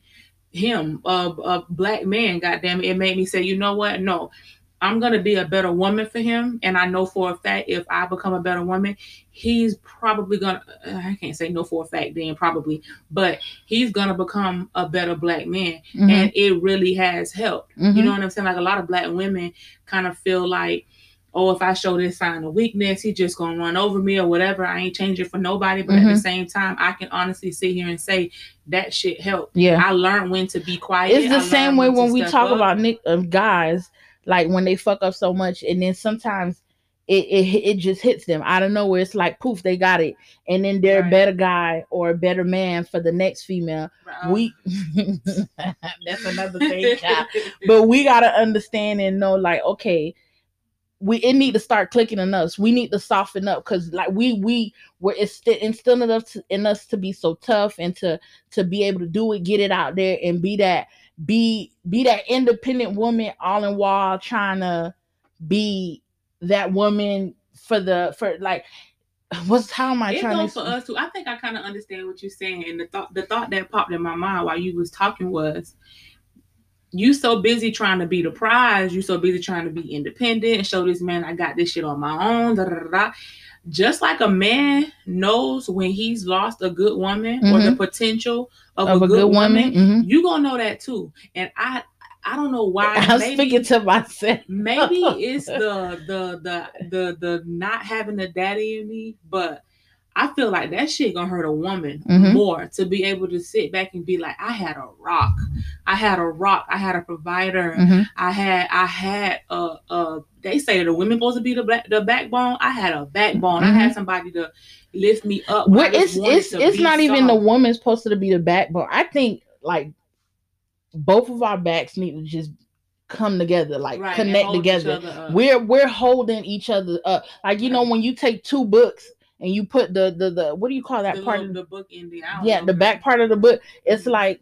him, a, a black man. Goddamn it, it made me say, you know what? No, I'm gonna be a better woman for him, and I know for a fact if I become a better woman, he's probably gonna. I can't say no for a fact then probably, but he's gonna become a better black man, Mhm. and it really has helped. You Mhm. know what I'm saying? Like a lot of black women kind of feel like, oh, if I show this sign of weakness, he's just gonna run over me or whatever. I ain't changing for nobody. But at Mhm. the same time, I can honestly sit here and say that shit helped. yeah. I learned when to be quiet. It's the I same way when we talk up. about nick um, guys, like when they fuck up so much, and then sometimes it, it it just hits them out of nowhere. It's like poof, they got it, and then they're a better guy or a better man for the next female. We that's another thing, but we gotta understand and know like okay we it need to start clicking in us we need to soften up because like we we were instilled instilling us in us to be so tough and to to be able to do it get it out there and be that be be that independent woman all in while trying to be that woman for the for like what's how am i it trying goes to for us too. I think I kind of understand what you're saying, and the thought the thought that popped in my mind while you was talking was, you so busy trying to be the prize, you so busy trying to be independent and show this man I got this shit on my own. Da, da, da, da. Just like a man knows when he's lost a good woman or the potential of, of a, good, woman, Mhm. you gonna know that too. And I I don't know why. i'm maybe- speaking to myself maybe it's the the the the the not having a daddy in me, but I feel like that shit gonna hurt a woman Mhm. more to be able to sit back and be like, I had a rock, I had a rock, I had a provider, Mhm. I had I had a a. They say the women supposed to be the black, the backbone. I had a backbone. I had somebody to lift me up. Well, it's it's it's not even the woman supposed to be the backbone. I think like both of our backs need to just come together, like Right, connect together. We're we're holding each other up. Like you know when you take two books and you put the the the what do you call that the, part of the book ending. Yeah the back part of the book it's Mhm. like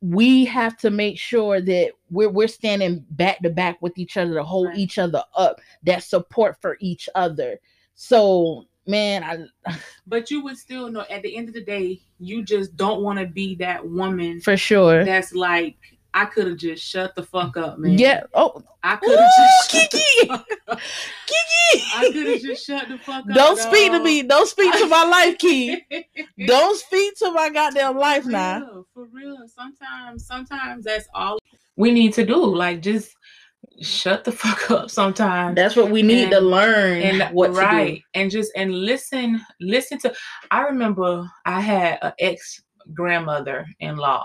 we have to make sure that we're we're standing back to back with each other to hold Right. each other up that support for each other so man i But you would still know at the end of the day, you just don't want to be that woman for sure that's like, I could have just shut the fuck up, man. yeah oh I could have just shut Kiki! the fuck up. I could have just shut the fuck up. don't speak to me don't speak to my life key don't speak to my goddamn life for now real, For real. Sometimes, sometimes that's all we need to do. Like just shut the fuck up sometimes. that's what we need to learn and what right and just and listen listen to i remember i had an ex grandmother in law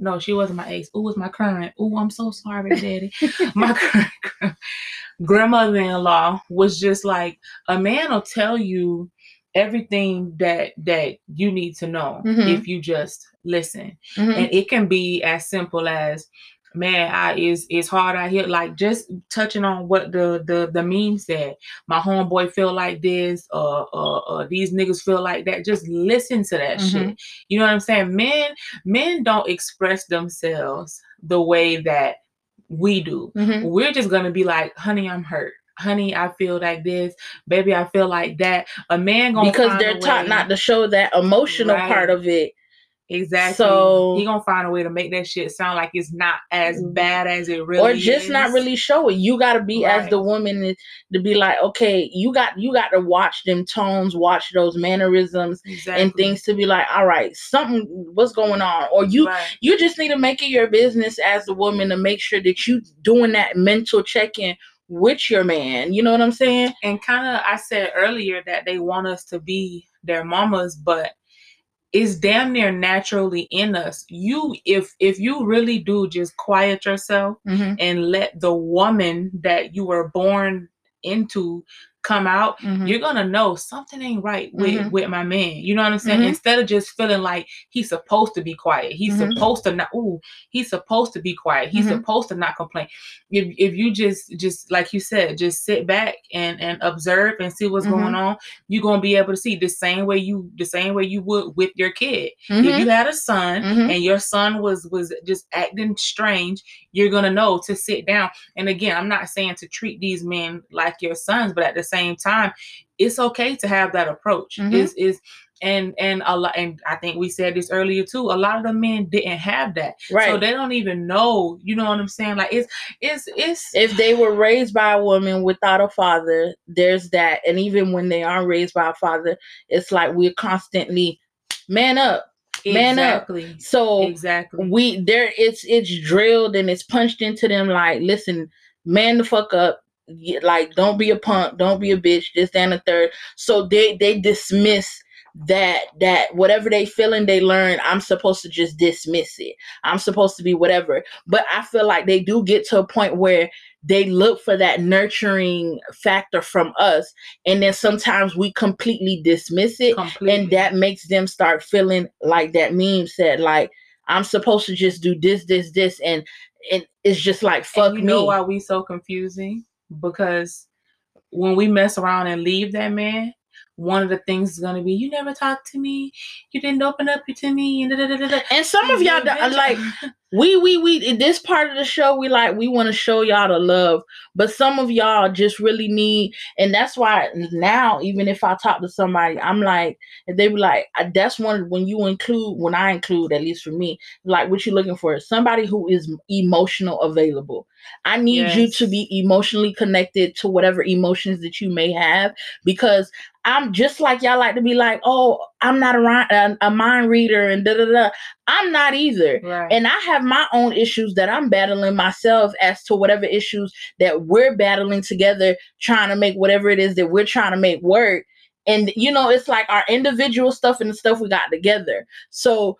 no she wasn't my ex Ooh, was my current Ooh, i'm so sorry daddy my current grandmother-in-law was just like a man will tell you everything that that you need to know Mhm. if you just listen Mhm. and it can be as simple as man i is it's hard out here like just touching on what the the the meme said my homeboy feel like this uh uh, uh these niggas feel like that just listen to that Mhm. shit you know what i'm saying men men don't express themselves the way that we do Mhm. we're just gonna be like honey i'm hurt honey i feel like this baby i feel like that a man gonna because they're taught not to show that emotional Right. part of it. Exactly. So- he gonna find a way to make that shit sound like it's not as mm-hmm. bad as it really is or just not really show it. You got to be as the woman to- to be like, okay, you got you got to watch them tones, watch those mannerisms exactly. and things to be like, all right, something what's going on, or you Right. you just need to make it your business as a woman to make sure that you doing that mental check in with your man. You know what I'm saying? and kind of I said earlier that they want us to be their mamas, but it's damn near naturally in us. You if if you really do just quiet yourself Mm-hmm. and let the woman that you were born into come out Mm-hmm. you're gonna know something ain't right with Mhm. with my man. You know what I'm saying? Mhm. Instead of just feeling like he's supposed to be quiet, he's Mhm. supposed to not. Ooh, he's supposed to be quiet. He's Mhm. supposed to not complain. If if you just just like you said, just sit back and and observe and see what's Mhm. going on, you're gonna be able to see the same way you the same way you would with your kid. If you had a son and your son was was just acting strange, you're gonna know to sit down. And again, I'm not saying to treat these men like your sons, but at the same time, it's okay to have that approach. Mhm. Is is and and a lot and I think we said this earlier too. A lot of the men didn't have that, right. so they don't even know. You know what I'm saying? Like it's it's it's if they were raised by a woman without a father, there's that. And even when they are raised by a father, it's like we're constantly man up. man up. So exactly we there it's it's drilled and it's punched into them like, listen, man the fuck up. Like, don't be a punk, don't be a bitch, this, that, and the third. So they they dismiss that that whatever they feeling they learn i'm supposed to just dismiss it i'm supposed to be whatever but i feel like they do get to a point where they look for that nurturing factor from us and then sometimes we completely dismiss it completely. and that makes them start feeling like that meme said like i'm supposed to just do this this this and and it's just like fuck and you me know why we so confusing? Because when we mess around and leave that man, one of the things is gonna be, you never talked to me, you didn't open up to me, and da, da, da, da, da." and some of y'all don't- like we we we in this part of the show we like we want to show y'all the love but some of y'all just really need and that's why now even if i talk to somebody i'm like and they be like I- that's one when you include when i include at least for me like what you looking for is somebody who is emotional available. I need you to be emotionally connected to whatever emotions that you may have because i'm just like y'all like to be like oh i'm not a, a, mind reader and da da da i'm not either right. and I have my own issues that I'm battling myself as to whatever issues that we're battling together, trying to make whatever it is that we're trying to make work. And you know, it's like our individual stuff and the stuff we got together. So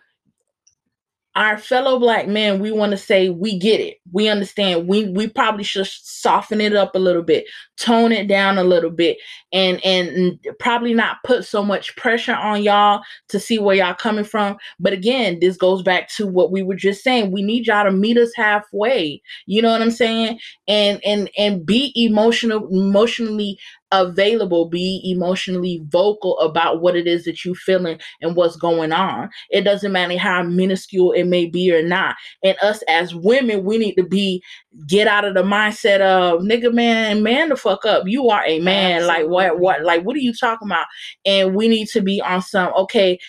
our fellow black men, we want to say we get it. We understand. We we probably should soften it up a little bit, tone it down a little bit, and and probably not put so much pressure on y'all to see where y'all coming from. But again, this goes back to what we were just saying. We need y'all to meet us halfway. You know what I'm saying? And and and be emotional, emotionally available, be emotionally vocal about what it is that you're feeling and what's going on. It doesn't matter how minuscule it may be or not. And us as women, we need to be get out of the mindset of nigga man, man the fuck up. You are a man. Like what what like what are you talking about? And we need to be on some okay,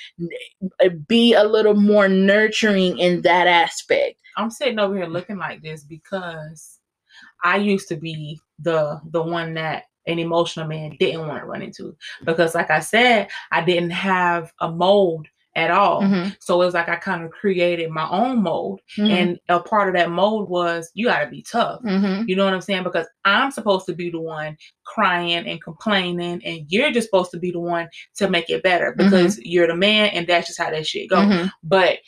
be a little more nurturing in that aspect. I'm sitting over here looking like this because I used to be the the one that an emotional man didn't want to run into because like I said, I didn't have a mold at all. Mhm, So it was like I kind of created my own mold. mhm, And a part of that mold was you gotta be tough. mhm. You know what I'm saying? Because I'm supposed to be the one crying and complaining, and you're just supposed to be the one to make it better because you're the man, and that's just how that shit goes Mhm. but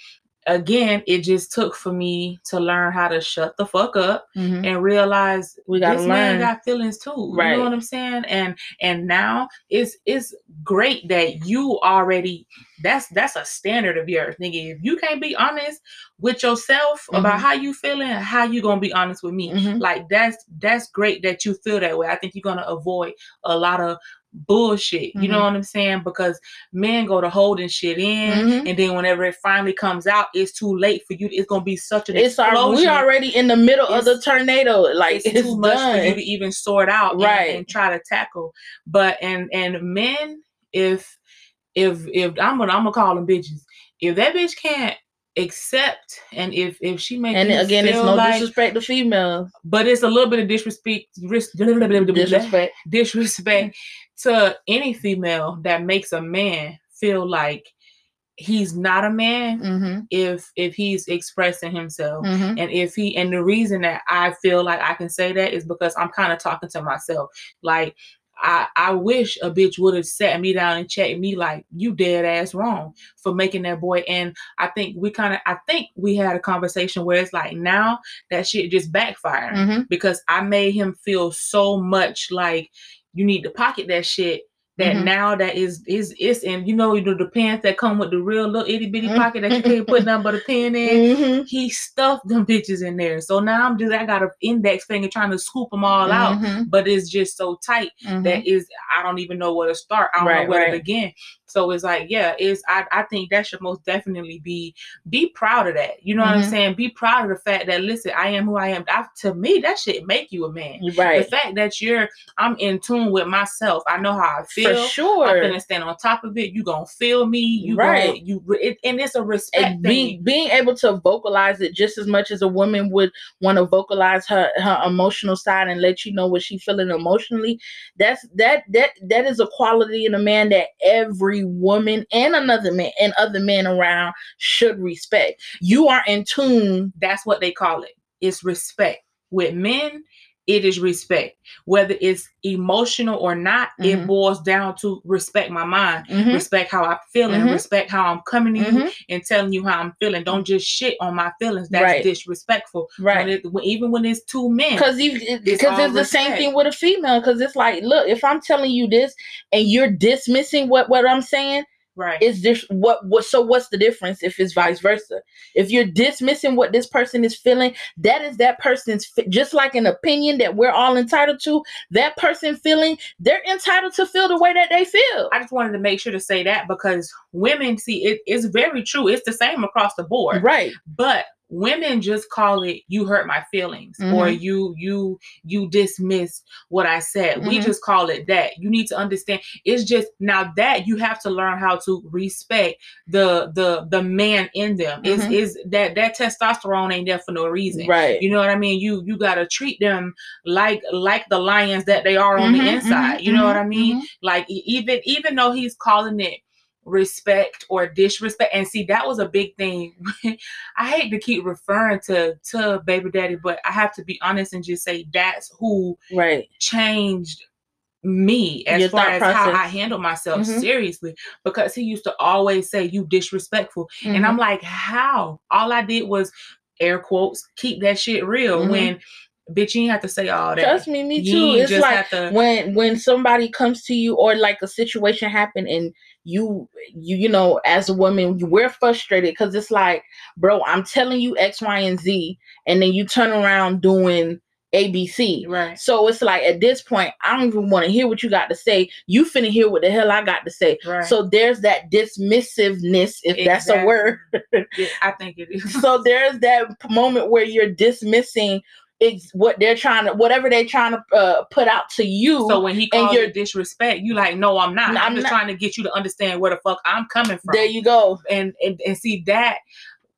again, it just took for me to learn how to shut the fuck up Mhm. and realize We gotta this man got feelings too. Right. You know what I'm saying? And and now it's it's great that you already that's that's a standard of yours, nigga. If you can't be honest with yourself about Mhm. how you feeling, how you gonna be honest with me? Mhm. Like that's that's great that you feel that way. I think you're gonna avoid a lot of bullshit. You know Mhm. what I'm saying? Because men go to holding shit in, Mhm. and then whenever it finally comes out, it's too late for you. It's gonna be such an It's our, explosion. we already in the middle of the tornado. Like it's, it's, too much for you to even sort out Right. and, try to tackle. But and and men, if if if I'm gonna I'm gonna call them bitches. If that bitch can't accept and if if she makes and again, it's no like, disrespect to females. but it's a little bit of disrespect Disrespect. disrespect to any female that makes a man feel like he's not a man Mm-hmm. if if he's expressing himself Mm-hmm. and if he and the reason that i feel like i can say that is because i'm kind of talking to myself like I, I wish a bitch would have sat me down and checked me like you dead ass wrong for making that boy and I think we kind of I think we had a conversation where it's like now that shit just backfiring Mm-hmm. because I made him feel so much like you need to pocket that shit that Mhm. now that is is it's in you know the, the pants that come with the real little itty bitty Mhm. pocket that you can't put nothing but a pen in Mm-hmm. he stuffed them bitches in there. So now I'm just I got an index finger trying to scoop them all out, Mhm. but it's just so tight that is I don't even know where to start. I don't Right, know where right. to begin. So it's like, yeah, it's I, I think that should most definitely be be proud of that. You know what I'm Mhm. saying? Be proud of the fact that listen, I am who I am. I, to me, that should make you a man. You're The fact that you're I'm in tune with myself. I know how I For sure. I'm gonna stand on top of it. You gonna feel me. You Right. Gonna, you it, and it's a respect being being able to vocalize it just as much as a woman would want to vocalize her her emotional side and let you know what she's feeling emotionally that's that that that is a quality in a man that every woman and another man and other men around should respect you are in tune that's what they call it. It's respect. With men, it is respect. Whether it's emotional or not, it Mhm. boils down to respect my mind, Mhm. respect how I'm feeling, Mhm. respect how I'm coming to you Mhm. and telling you how I'm feeling. Don't just shit on my feelings. That's Right. disrespectful. When right it, when- even when it's two men. because because all it's the same thing with a female because it's like look if i'm telling you this and you're dismissing what what i'm saying Right. is this what what so what's the difference if it's vice versa if you're dismissing what this person is feeling that is that person's just like an opinion that we're all entitled to that person feeling they're entitled to feel the way that they feel I just wanted to make sure to say that because women see it is very true. It's the same across the board. right but women just call it you hurt my feelings or Mhm. you you you dismissed what i said we Mhm. just call it that you need to understand it's just now that you have to learn how to respect the the the man in them is Mhm. is that that testosterone ain't there for no reason right you know what I mean? You you gotta treat them like like the lions that they are on the inside. mhm, you know what I mean? mhm. Like even even though he's calling it respect or disrespect, and see that was a big thing. I hate to keep referring to to baby daddy, but I have to be honest and just say that's who right changed me as Your far as how. I handle myself Mhm. seriously because he used to always say you disrespectful and I'm like, how? All I did was air quotes, keep that shit real Mhm. when bitch you ain't have to say all that. trust me me too ain't it's like to when when somebody comes to you or like a situation happen and you you you know as a woman you we're frustrated because it's like bro i'm telling you x y and z and then you turn around doing abc right. so it's like at this point i don't even want to hear what you got to say you finna hear what the hell i got to say Right. so there's that dismissiveness if that's a word Yeah, I think it is. so there's that moment where you're dismissing ex- what they're trying to whatever they're trying to uh, put out to you So when he and calls you're- it disrespect, you like, no, I'm not. No, I'm, I'm just not. trying to get you to understand where the fuck I'm coming from. there you go and, and and see that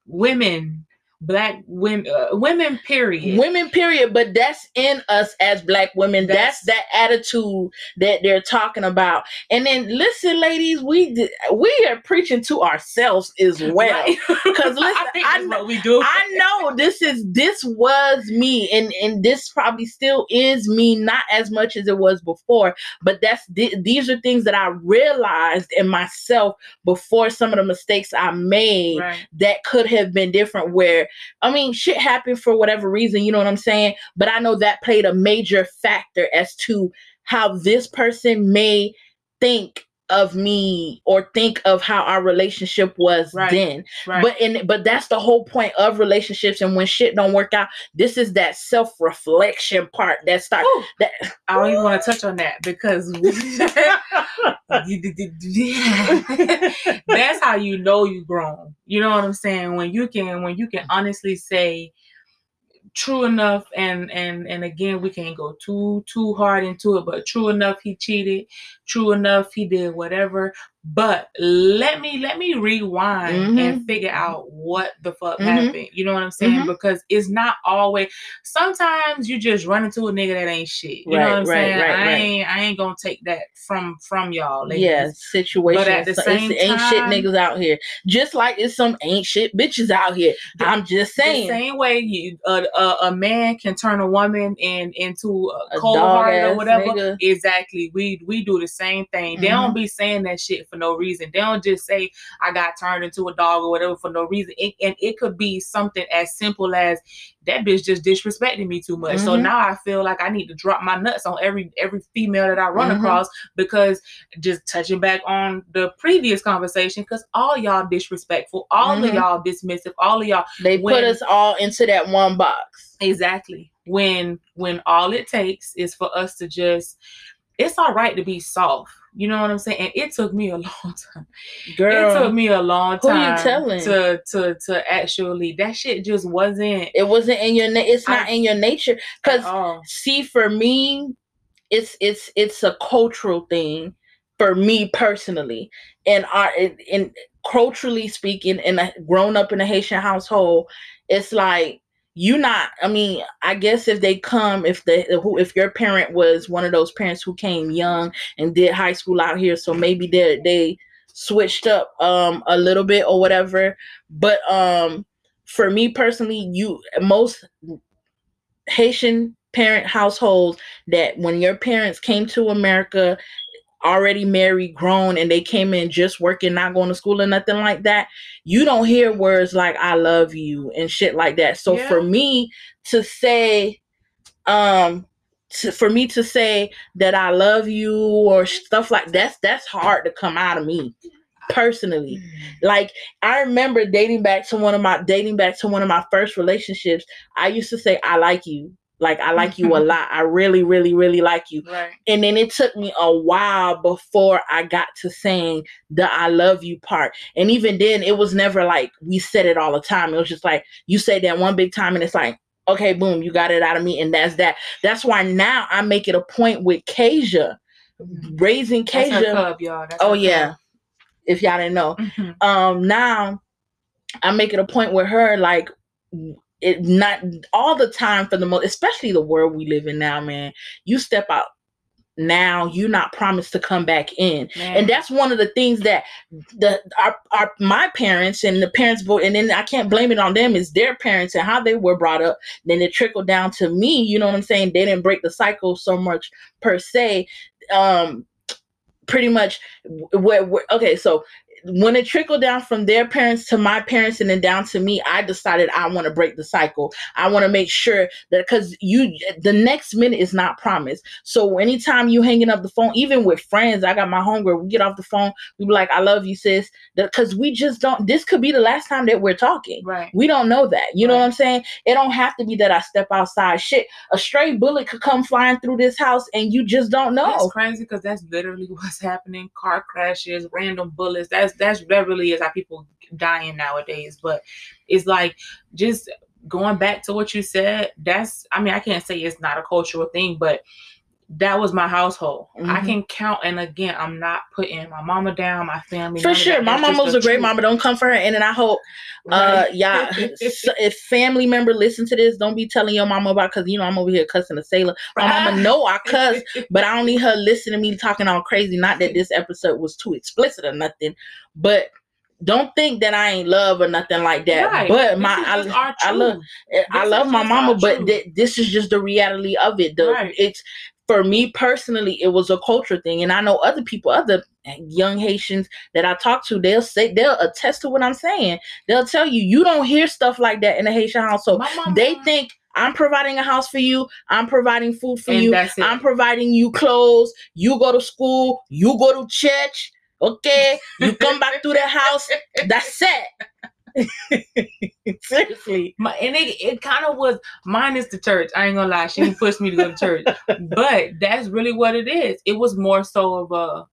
women black women, uh, women, period. women period but that's in us as black women that's, That's- that attitude that they're talking about and then listen ladies we we are preaching to ourselves as well because listen I think I know- we do. I know this is this was me and and this probably still is me not as much as it was before but that's th- these are things that I realized in myself before some of the mistakes I made right. that could have been different where I mean shit happened for whatever reason, you know what I'm saying? But I know that played a major factor as to how this person may think of me or think of how our relationship was Right. then. Right. But in but that's the whole point of relationships and when shit don't work out, this is that self-reflection part that starts that I don't even want to touch on that because that's how you know you grown. You know what I'm saying? When you can when you can honestly say true enough and and and again we can't go too too hard into it but true enough he cheated. True enough he did whatever but let me let me rewind and figure out what the fuck Mhm. happened you know what i'm saying Mhm. because it's not always sometimes you just run into a nigga that ain't shit you know what i'm right, saying right, i ain't i ain't gonna take that from from y'all ladies. yeah, situation. But at the so same it's ain't shit niggas out here. Just like it's some ain't shit bitches out here. The- I'm just the saying. same way you a, a, a man can turn a woman in into a, A cold hearted or whatever. nigga. Exactly. We we do the same thing. They Mm-hmm. don't be saying that shit for no reason. They don't just say I got turned into a dog or whatever for no reason. It, and it could be something as simple as that bitch just disrespected me too much. So Mhm. now I feel like I need to drop my nuts on every every female that I run Mhm. across because just touching back on the previous conversation, because all y'all disrespectful, all Mhm. of y'all dismissive, all of y'all They put us all into that one box. Exactly. When when all it takes is for us to just it's all right to be soft. You know what I'm saying? And it took me a long time. Girl, it took me a long who you time telling? to to to actually that shit just wasn't it wasn't in your na- it's not I- in your nature because see for me it's it's it's a cultural thing for me personally and our in, in culturally speaking and grown up in a haitian household it's like you not i mean i guess if they come if they who if your parent was one of those parents who came young and did high school out here so maybe they they switched up um a little bit or whatever. But um for me personally you most haitian parent households that when your parents came to america already married grown and they came in just working not going to school or nothing like that you don't hear words like i love you and shit like that. So Yeah. for me to say um to, for me to say that i love you or stuff like that's that's hard to come out of me personally. Like i remember dating back to one of my dating back to one of my first relationships i used to say i like you like i like you a lot i really really really like you Right. and then it took me a while before I got to saying the I love you part. And even then, it was never like we said it all the time. It was just like you say that one big time, and it's like, okay, boom, you got it out of me, and that's that. That's why now I make it a point with Kasia, raising That's her Kasia. cub, y'all. That's Oh yeah, if y'all didn't know. Mhm. um, now I make it a point with her, like it not all the time for the most, especially the world we live in now, man. You step out now, you're not promised to come back in Man. and that's one of the things that the our, our my parents and the parents vote and then i can't blame it on them it's their parents and how they were brought up then it trickled down to me you know what i'm saying they didn't break the cycle so much per se um pretty much where, where okay so when it trickled down from their parents to my parents and then down to me i decided i want to break the cycle i want to make sure that because you the next minute is not promised so anytime you hanging up the phone even with friends i got my homegirl we get off the phone we be like i love you sis because we just don't this could be the last time that we're talking right. we don't know that. You know what I'm saying? It don't have to be that I step outside. Shit, a stray bullet could come flying through this house and you just don't That's know. crazy because that's literally what's happening. Car crashes, random bullets. That's that's that really is how people dying nowadays. But it's like just going back to what you said. That's I mean I can't say it's not a cultural thing, but that was my household. I Mhm. can count, and again, I'm not putting my mama down, my family. For sure. My mama was a great truth. mama. Don't come for her. And then I hope uh Right. yeah s- if family member listen to this, don't be telling your mama about because you know I'm over here cussing a sailor. My mama know I cuss, but I don't need her listening to me talking all crazy. Not that this episode was too explicit or nothing, but don't think that I ain't love or nothing like that. Right. But my I, I love truth. I This love my mama, but th- this is just the reality of it. The Right. it's for me personally, it was a culture thing, and I know other people, other young Haitians that I talk to, they'll say they'll attest to what I'm saying. They'll tell you you don't hear stuff like that in a Haitian household. Mama- They think I'm providing a house for you, I'm providing food for and you. I'm providing you clothes. You go to school. You go to church. Okay. You come back to the house. That's it. Seriously. My, and it, it kind of was mine is the church. I ain't gonna lie, she didn't push me to go to church, but that's really what it is. It was more so of a.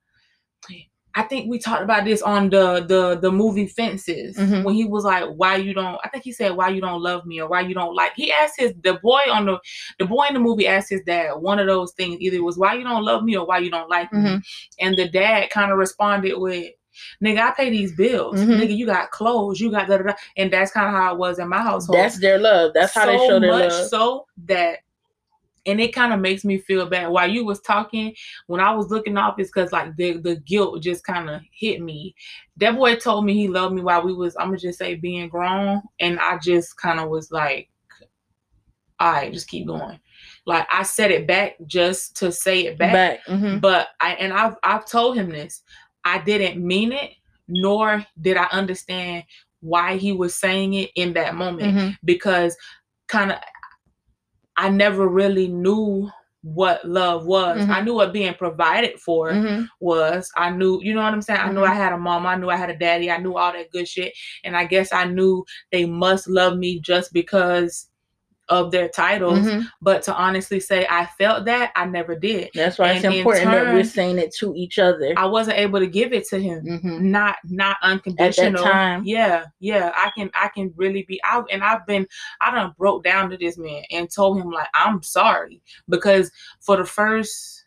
I think we talked about this on the the the movie Fences Mhm. when he was like, "Why you don't?" I think he said, "Why you don't love me?" or "Why you don't like." He asked his the boy on the the boy in the movie asked his dad one of those things. Either it was "Why you don't love me?" or "Why you don't like me?" Mhm. And the dad kind of responded with, "Nigga, I pay these bills. Mhm. Nigga, you got clothes. You got da da da." And that's kind of how it was in my household. That's their love. That's how they show their much love. So that, and it kind of makes me feel bad. While you was talking, when I was looking off, it's because like the the guilt just kind of hit me. That boy told me he loved me while we was. I'm gonna just say being grown, and I just kind of was like, all right, just keep going. Like I said it back just to say it back. Back. mhm. But I and I've I've told him this. I didn't mean it, nor did I understand why he was saying it in that moment Mhm. because kind of I never really knew what love was. Mhm. I knew what being provided for Mhm. was. I knew, you know what I'm saying? I knew. I had a mom, I knew I had a daddy, I knew all that good shit. And I guess I knew they must love me just because of their titles. Mhm. But to honestly say I felt that, I never did. That's why it's And in important that we're saying it to each other. I wasn't able to give it to him. Mhm. Not not unconditional. At that time. Yeah, yeah. I can I can really be out and I've been I done broke down to this man and told him like I'm sorry. Because for the first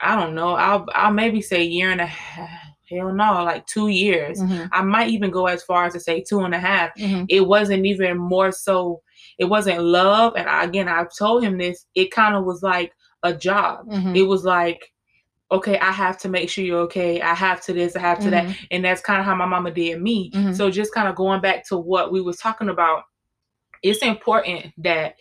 I don't know, I'll I'll maybe say year and a half. Hell no, like two years. Mhm. I might even go as far as to say two and a half Mhm. it wasn't even more so it wasn't love and I, again i've told him this it kind of was like a job Mhm. it was like okay i have to make sure you're okay i have to this i have to that Mhm. and that's kind of how my mama did me Mhm. so just kind of going back to what we was talking about it's important that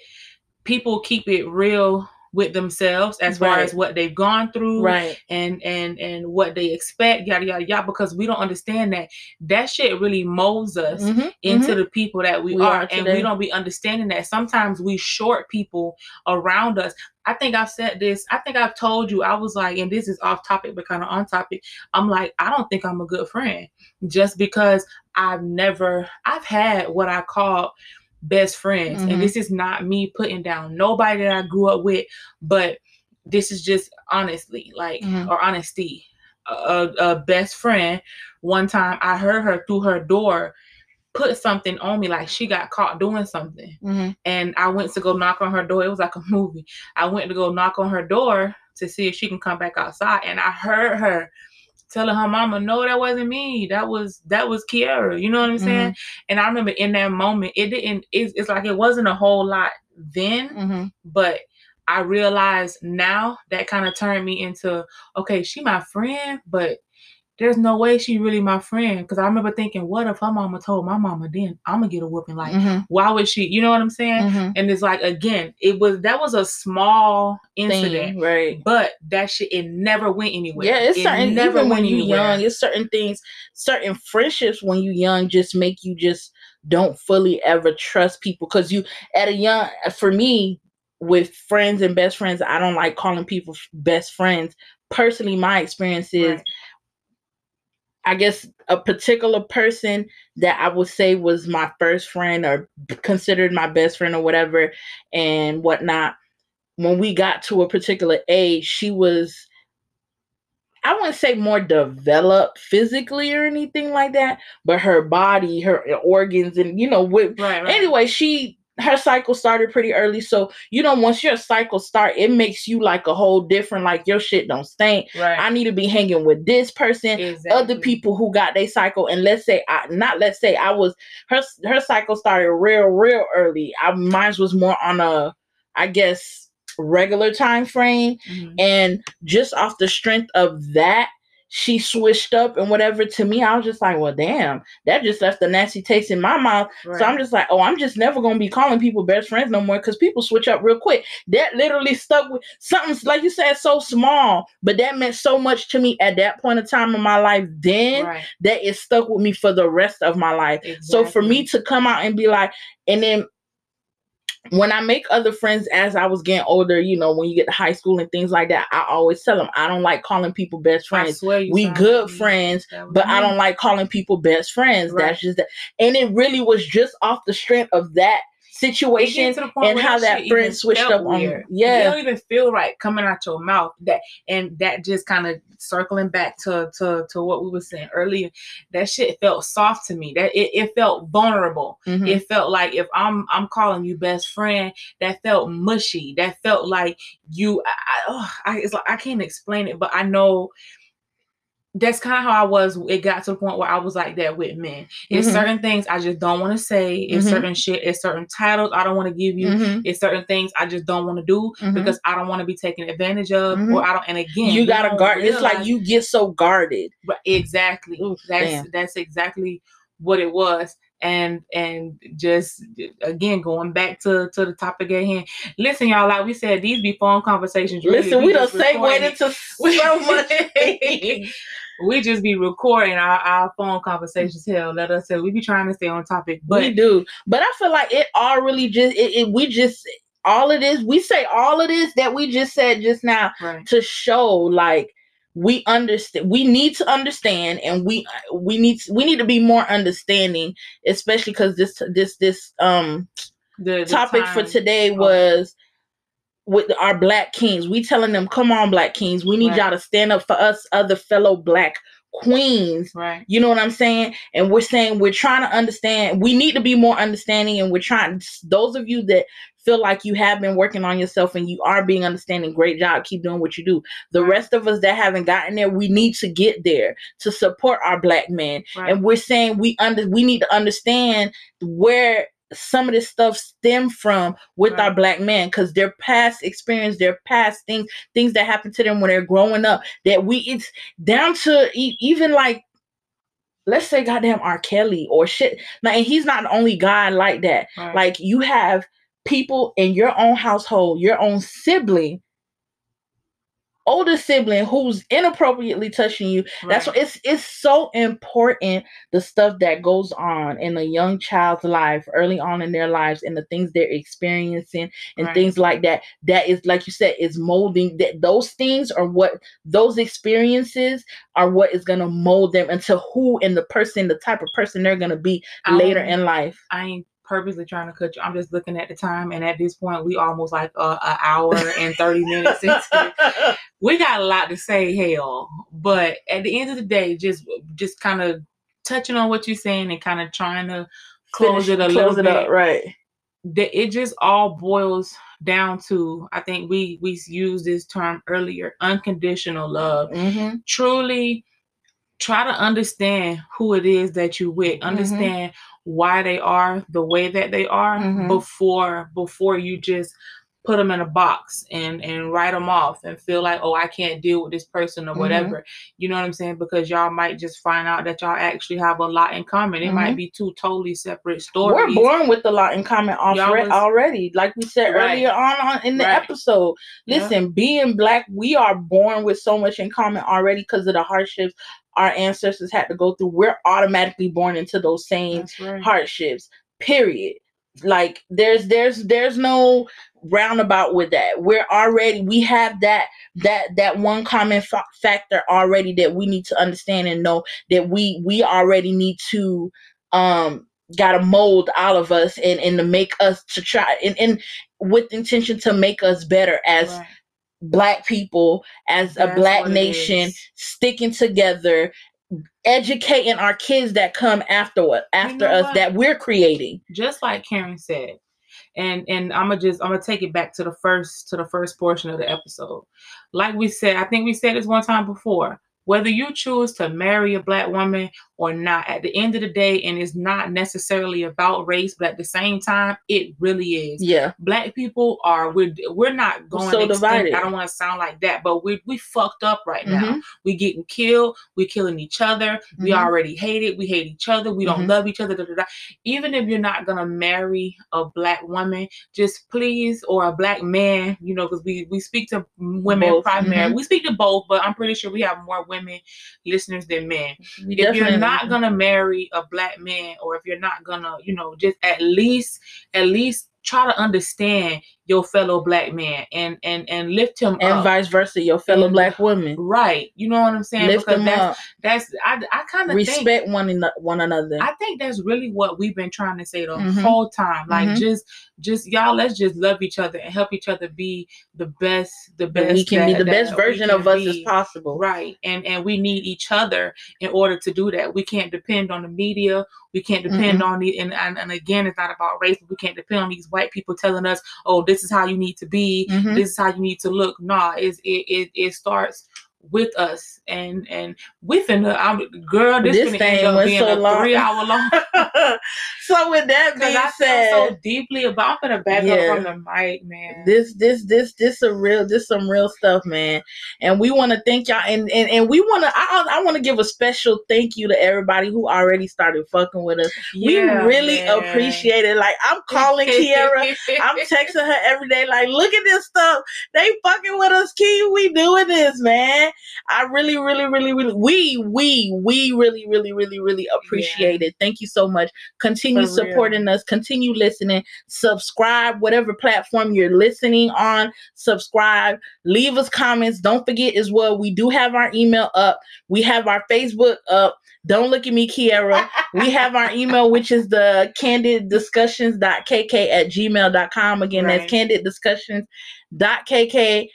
people keep it real with themselves as far Right. as what they've gone through Right. and and and what they expect yada yada yada because we don't understand that that shit really molds us Mhm. into Mhm. the people that we, We are, are and we don't be understanding that sometimes we short people around us i think i've said this i think i've told you i was like and this is off topic but kind of on topic i'm like i don't think i'm a good friend just because i've never i've had what i call best friends Mhm. and this is not me putting down nobody that i grew up with but this is just honestly like Mhm. or honesty a, a best friend one time i heard her through her door put something on me like she got caught doing something Mhm. and i went to go knock on her door it was like a movie i went to go knock on her door to see if she can come back outside and i heard her telling her mama no that wasn't me. That was that was kiara. You know what i'm saying? And i remember in that moment it didn't it's, it's like it wasn't a whole lot then Mhm. but I realized now that kind of turned me into okay, she my friend, but there's no way she really my friend. Because I remember thinking, what if her mama told my mama then I'm gonna get a whooping? Like, Mhm. why would she? You know what I'm saying? Mhm. And it's like again, it was that was a small incident, Thing, right. but that shit it never went anywhere. Yeah, it's It certain never even when you anywhere. young, it's certain things, certain friendships when you young just make you just don't fully ever trust people because you at a young for me with friends and best friends, I don't like calling people best friends. Personally, my experience is Right. I guess a particular person that I would say was my first friend or considered my best friend or whatever and whatnot. When we got to a particular age, she was, I wouldn't say more developed physically or anything like that, but her body, her organs, and you know, with Right, right. anyway, she her cycle started pretty early. So, you know, once your cycle start, it makes you like a whole different, like your shit don't stink. Right. I need to be hanging with this person, exactly. other people who got their cycle. And let's say I not let's say I was her her cycle started real, real early. I mine was more on a I guess regular time frame. Mhm. And just off the strength of that, she switched up and whatever. To me, I was just like, well, damn, that just left a nasty taste in my mouth. Right. So I'm just like, oh, I'm just never gonna be calling people best friends no more because people switch up real quick. That literally stuck with something like you said, so small, but that meant so much to me at that point of time in my life. Then right. that it stuck with me for the rest of my life. So for me to come out and be like, and then when I make other friends as I was getting older, you know, when you get to high school and things like that, I always tell them I don't like calling people best friends. We good me. friends, but I don't like calling people best friends. Right. That's just that. And it really was just off the strength of that situation get to the point and how that friend switched up on weird. It yeah. don't even feel right coming out your mouth. That and that just kind of circling back to to to what we were saying earlier. That shit felt soft to me. That it, it felt vulnerable. Mhm. It felt like if I'm I'm calling you best friend, that felt mushy. That felt like you. I, I, ugh, I it's like I can't explain it, but I know. That's kind of how I was. It got to the point where I was like that with men. It's Mhm. certain things I just don't want to say. It's Mhm. certain shit. It's certain titles I don't want to give you Mhm. it's certain things I just don't want to do Mhm. because I don't want to be taken advantage of, Mhm. or I don't. And again, you gotta don't guard. It's like you get so guarded. Right, exactly. Oof, that's damn. that's exactly what it was. And and just again going back to to the topic at hand. Listen, y'all, like we said, these be phone conversations. really. Listen, we recording segued it. into We- so much. We just be recording our, our phone conversations. Hell, let us say we be trying to stay on topic, we do, but I feel like it all really just it, it we just all of this we say all of this that we just said just now right, to show like we understand we need to understand and we we need we need to be more understanding especially because this this this um the, the topic for today was with our black kings we telling them come on black kings we need Right. y'all to stand up for us other fellow black queens right, you know what I'm saying? And we're saying we're trying to understand. We need to be more understanding, and we're trying. Those of you that feel like you have been working on yourself and you are being understanding, great job. Keep doing what you do. The Right. rest of us that haven't gotten there, we need to get there to support our black men. right. And we're saying we under we need to understand where some of this stuff stem from with our black men because their past experience their past things things that happen to them when they're growing up that we it's down to e- even like let's say goddamn R. Kelly or shit. Like and he's not the only guy like that. right. Like you have people in your own household, your own sibling, older sibling who's inappropriately touching you. That's what it's it's so important the stuff that goes on in a young child's life early on in their lives and the things they're experiencing and Right. things like that that is like you said is molding that those things are what those experiences are what is going to mold them into who and the person the type of person they're going to be later Um, in life I purposely trying to cut you. I'm just looking at the time, and at this point, we almost like uh, an hour and thirty minutes. We got a lot to say, hell, but at the end of the day, just just kind of touching on what you're saying and kind of trying to close Finish- it a close little it bit. up right that it just all boils down to I think we we used this term earlier unconditional love mm-hmm. truly try to understand who it is that you with Mhm. understand why they are the way that they are Mhm. before before you just put them in a box and and write them off and feel like oh I can't deal with this person or Mhm. whatever you know what I'm saying because y'all might just find out that y'all actually have a lot in common it might Mhm. be two totally separate stories. we're born with a lot in common already, already like we said Right. earlier on, on in the Right. episode Yeah. listen being black we are born with so much in common already because of the hardships our ancestors had to go through we're automatically born into those same right. hardships period like there's there's there's no roundabout with that we're already we have that that that one common fa- factor already that we need to understand and know that we we already need to um gotta mold all of us and and to make us to try and, and with intention to make us better as Right. Black people as a black nation sticking together educating our kids that come after what after know us what? that we're creating just like Karen said, and and I'm gonna just I'm gonna take it back to the first to the first portion of the episode. Like we said, I think we said this one time before. Whether you choose to marry a black woman or not, at the end of the day, and it's not necessarily about race, but at the same time, it really is. Yeah. Black people are we're we're not going so divided. I don't want to sound like that, but we we fucked up right now. Mhm. We getting killed. We killing each other. We Mhm. already hate it. We hate each other. We don't Mhm. love each other. Da, da, da. Even if you're not gonna marry a black woman, just please, or a black man, you know, because we we speak to women Both. primarily. Mhm. We speak to both, but I'm pretty sure we have more women listeners than men. We If you're not gonna marry a black man, or if you're not gonna, you know, just at least at least try to understand your fellow black man and and and lift him up and up. vice versa, your fellow And- black woman Right, you know what I'm saying? Lift them that's up. that's I I kind of think Respect one ano- one another. I think that's really what we've been trying to say the Mhm. whole time. Like Mhm. just just y'all let's just love each other and help each other be the best the best we can be the that best version of us as possible. Right. And and we need each other in order to do that. We can't depend on the media. We can't depend Mm-hmm. on the and, and and again it's not about race, but we can't depend on these white people telling us, oh, this is how you need to be, Mhm. this is how you need to look. Nah, it it it starts with us and and within the uh, I'm girl, this, This thing went being so a long. three hour long so with that being I said, so deeply about I'm gonna back Yeah. up from the mic, man. this this this this a real this some real stuff man and we want to thank y'all and and, and we want to i, I want to give a special thank you to everybody who already started fucking with us we really man. appreciate it like i'm calling kiara i'm texting her every day like look at this stuff they fucking with us key we doing this man i really really really really we we we really really really really appreciate it. Thank you so much. Continue For real. supporting us. Continue listening. Subscribe whatever platform you're listening on. Subscribe. Leave us comments. Don't forget as well we do have our email up. We have our facebook up. Don't look at me kiara. We have our email which is the candid discussions.kk at gmail.com again Right. that's candid discussions.kk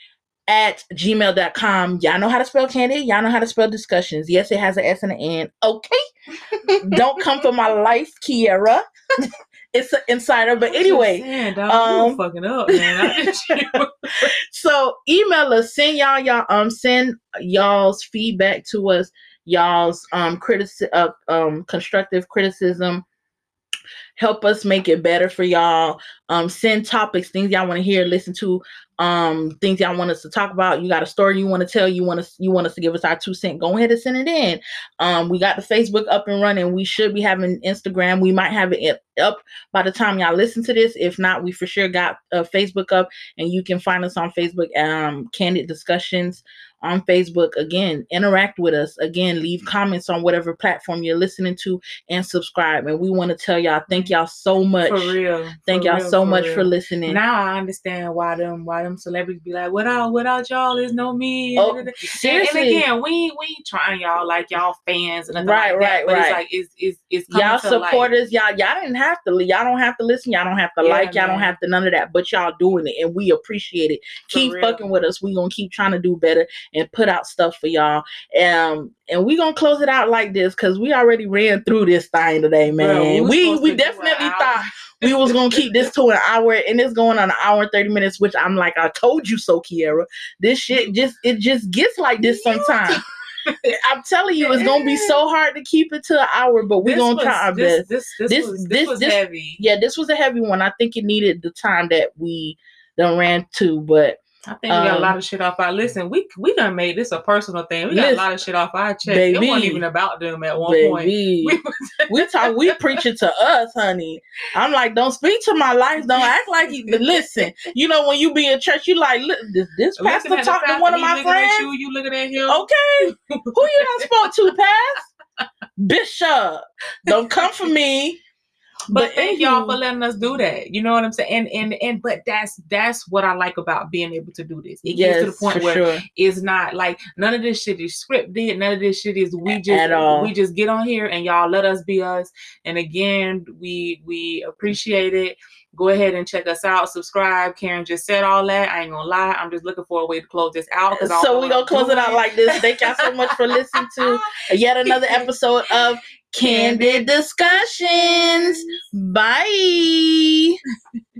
at gmail.com y'all know how to spell candy. y'all know how to spell discussions. Yes it has an s and an n. Okay. Don't come for my life kiara. It's an insider but anyway Saying, um, fucking up, man. So email us. Send y'all y'all um send y'all's feedback to us y'all's um critici- uh, um constructive criticism help us make it better for y'all. Um send topics things y'all want to hear listen to um things y'all want us to talk about. You got a story you want to tell you want us you want us to give us our two cent go ahead and send it in. Um we got the facebook up and running. We should be having instagram. We might have it up by the time y'all listen to this. If not we for sure got uh, facebook up and you can find us on facebook um candid discussions on facebook again interact with us again leave comments on whatever platform you're listening to and subscribe and we want to tell y'all thank y'all so much for real. thank for y'all real, so much real. for listening Now I understand why them why them celebrities be like, without without y'all, there's no me. oh And, and seriously again, we we ain't trying y'all like y'all fans and Right, like that. right, but right. it's like it's it's it's y'all to, like, supporters, y'all, y'all didn't have to, y'all don't have to listen, y'all don't have to Yeah, like, y'all don't have to none of that, but y'all doing it, and we appreciate it. For keep real. fucking with us. We gonna keep trying to do better and put out stuff for y'all. Um, and we gonna close it out like this because we already ran through this thing today, man. Bro, we we to definitely thought we was gonna keep this to an hour, and it's going on an hour and thirty minutes. Which I'm like, I told you so, Kiera. This shit just it just gets like this sometimes. I'm telling you, it's gonna be so hard to keep it to an hour, but we're This gonna was- try our this, best. This this This- was, this- this, was this- heavy. Yeah, this was a heavy one. I think it needed the time that we done ran to, but I think we got a Um, lot of shit off our listen. We we done made this a personal thing. We got Listen, a lot of shit off our chest. It baby. wasn't even about them at one point. We we talk, we preaching to us, honey. I'm like, don't speak to my life. Don't act like you. Listen, you know when you be in church, you like, look, this, this pastor the to one of my friends. you, you looking at him. Okay, who you done spoke to, Pass? Bishop, don't come for me. But, thank y'all for letting us do that. You know what I'm saying? And and and but that's that's what I like about being able to do this. It gets to the point where sure. it's not like none of this shit is scripted. None of this shit is we just we just get on here and y'all let us be us. And again, we we appreciate it. Go ahead and check us out. Subscribe. Karen just said all that. I ain't gonna lie. I'm just looking for a way to close this out. 'cause I don't know So what we gonna close it out like this. Thank y'all so much for listening to yet another episode of Candid Discussions. Bye.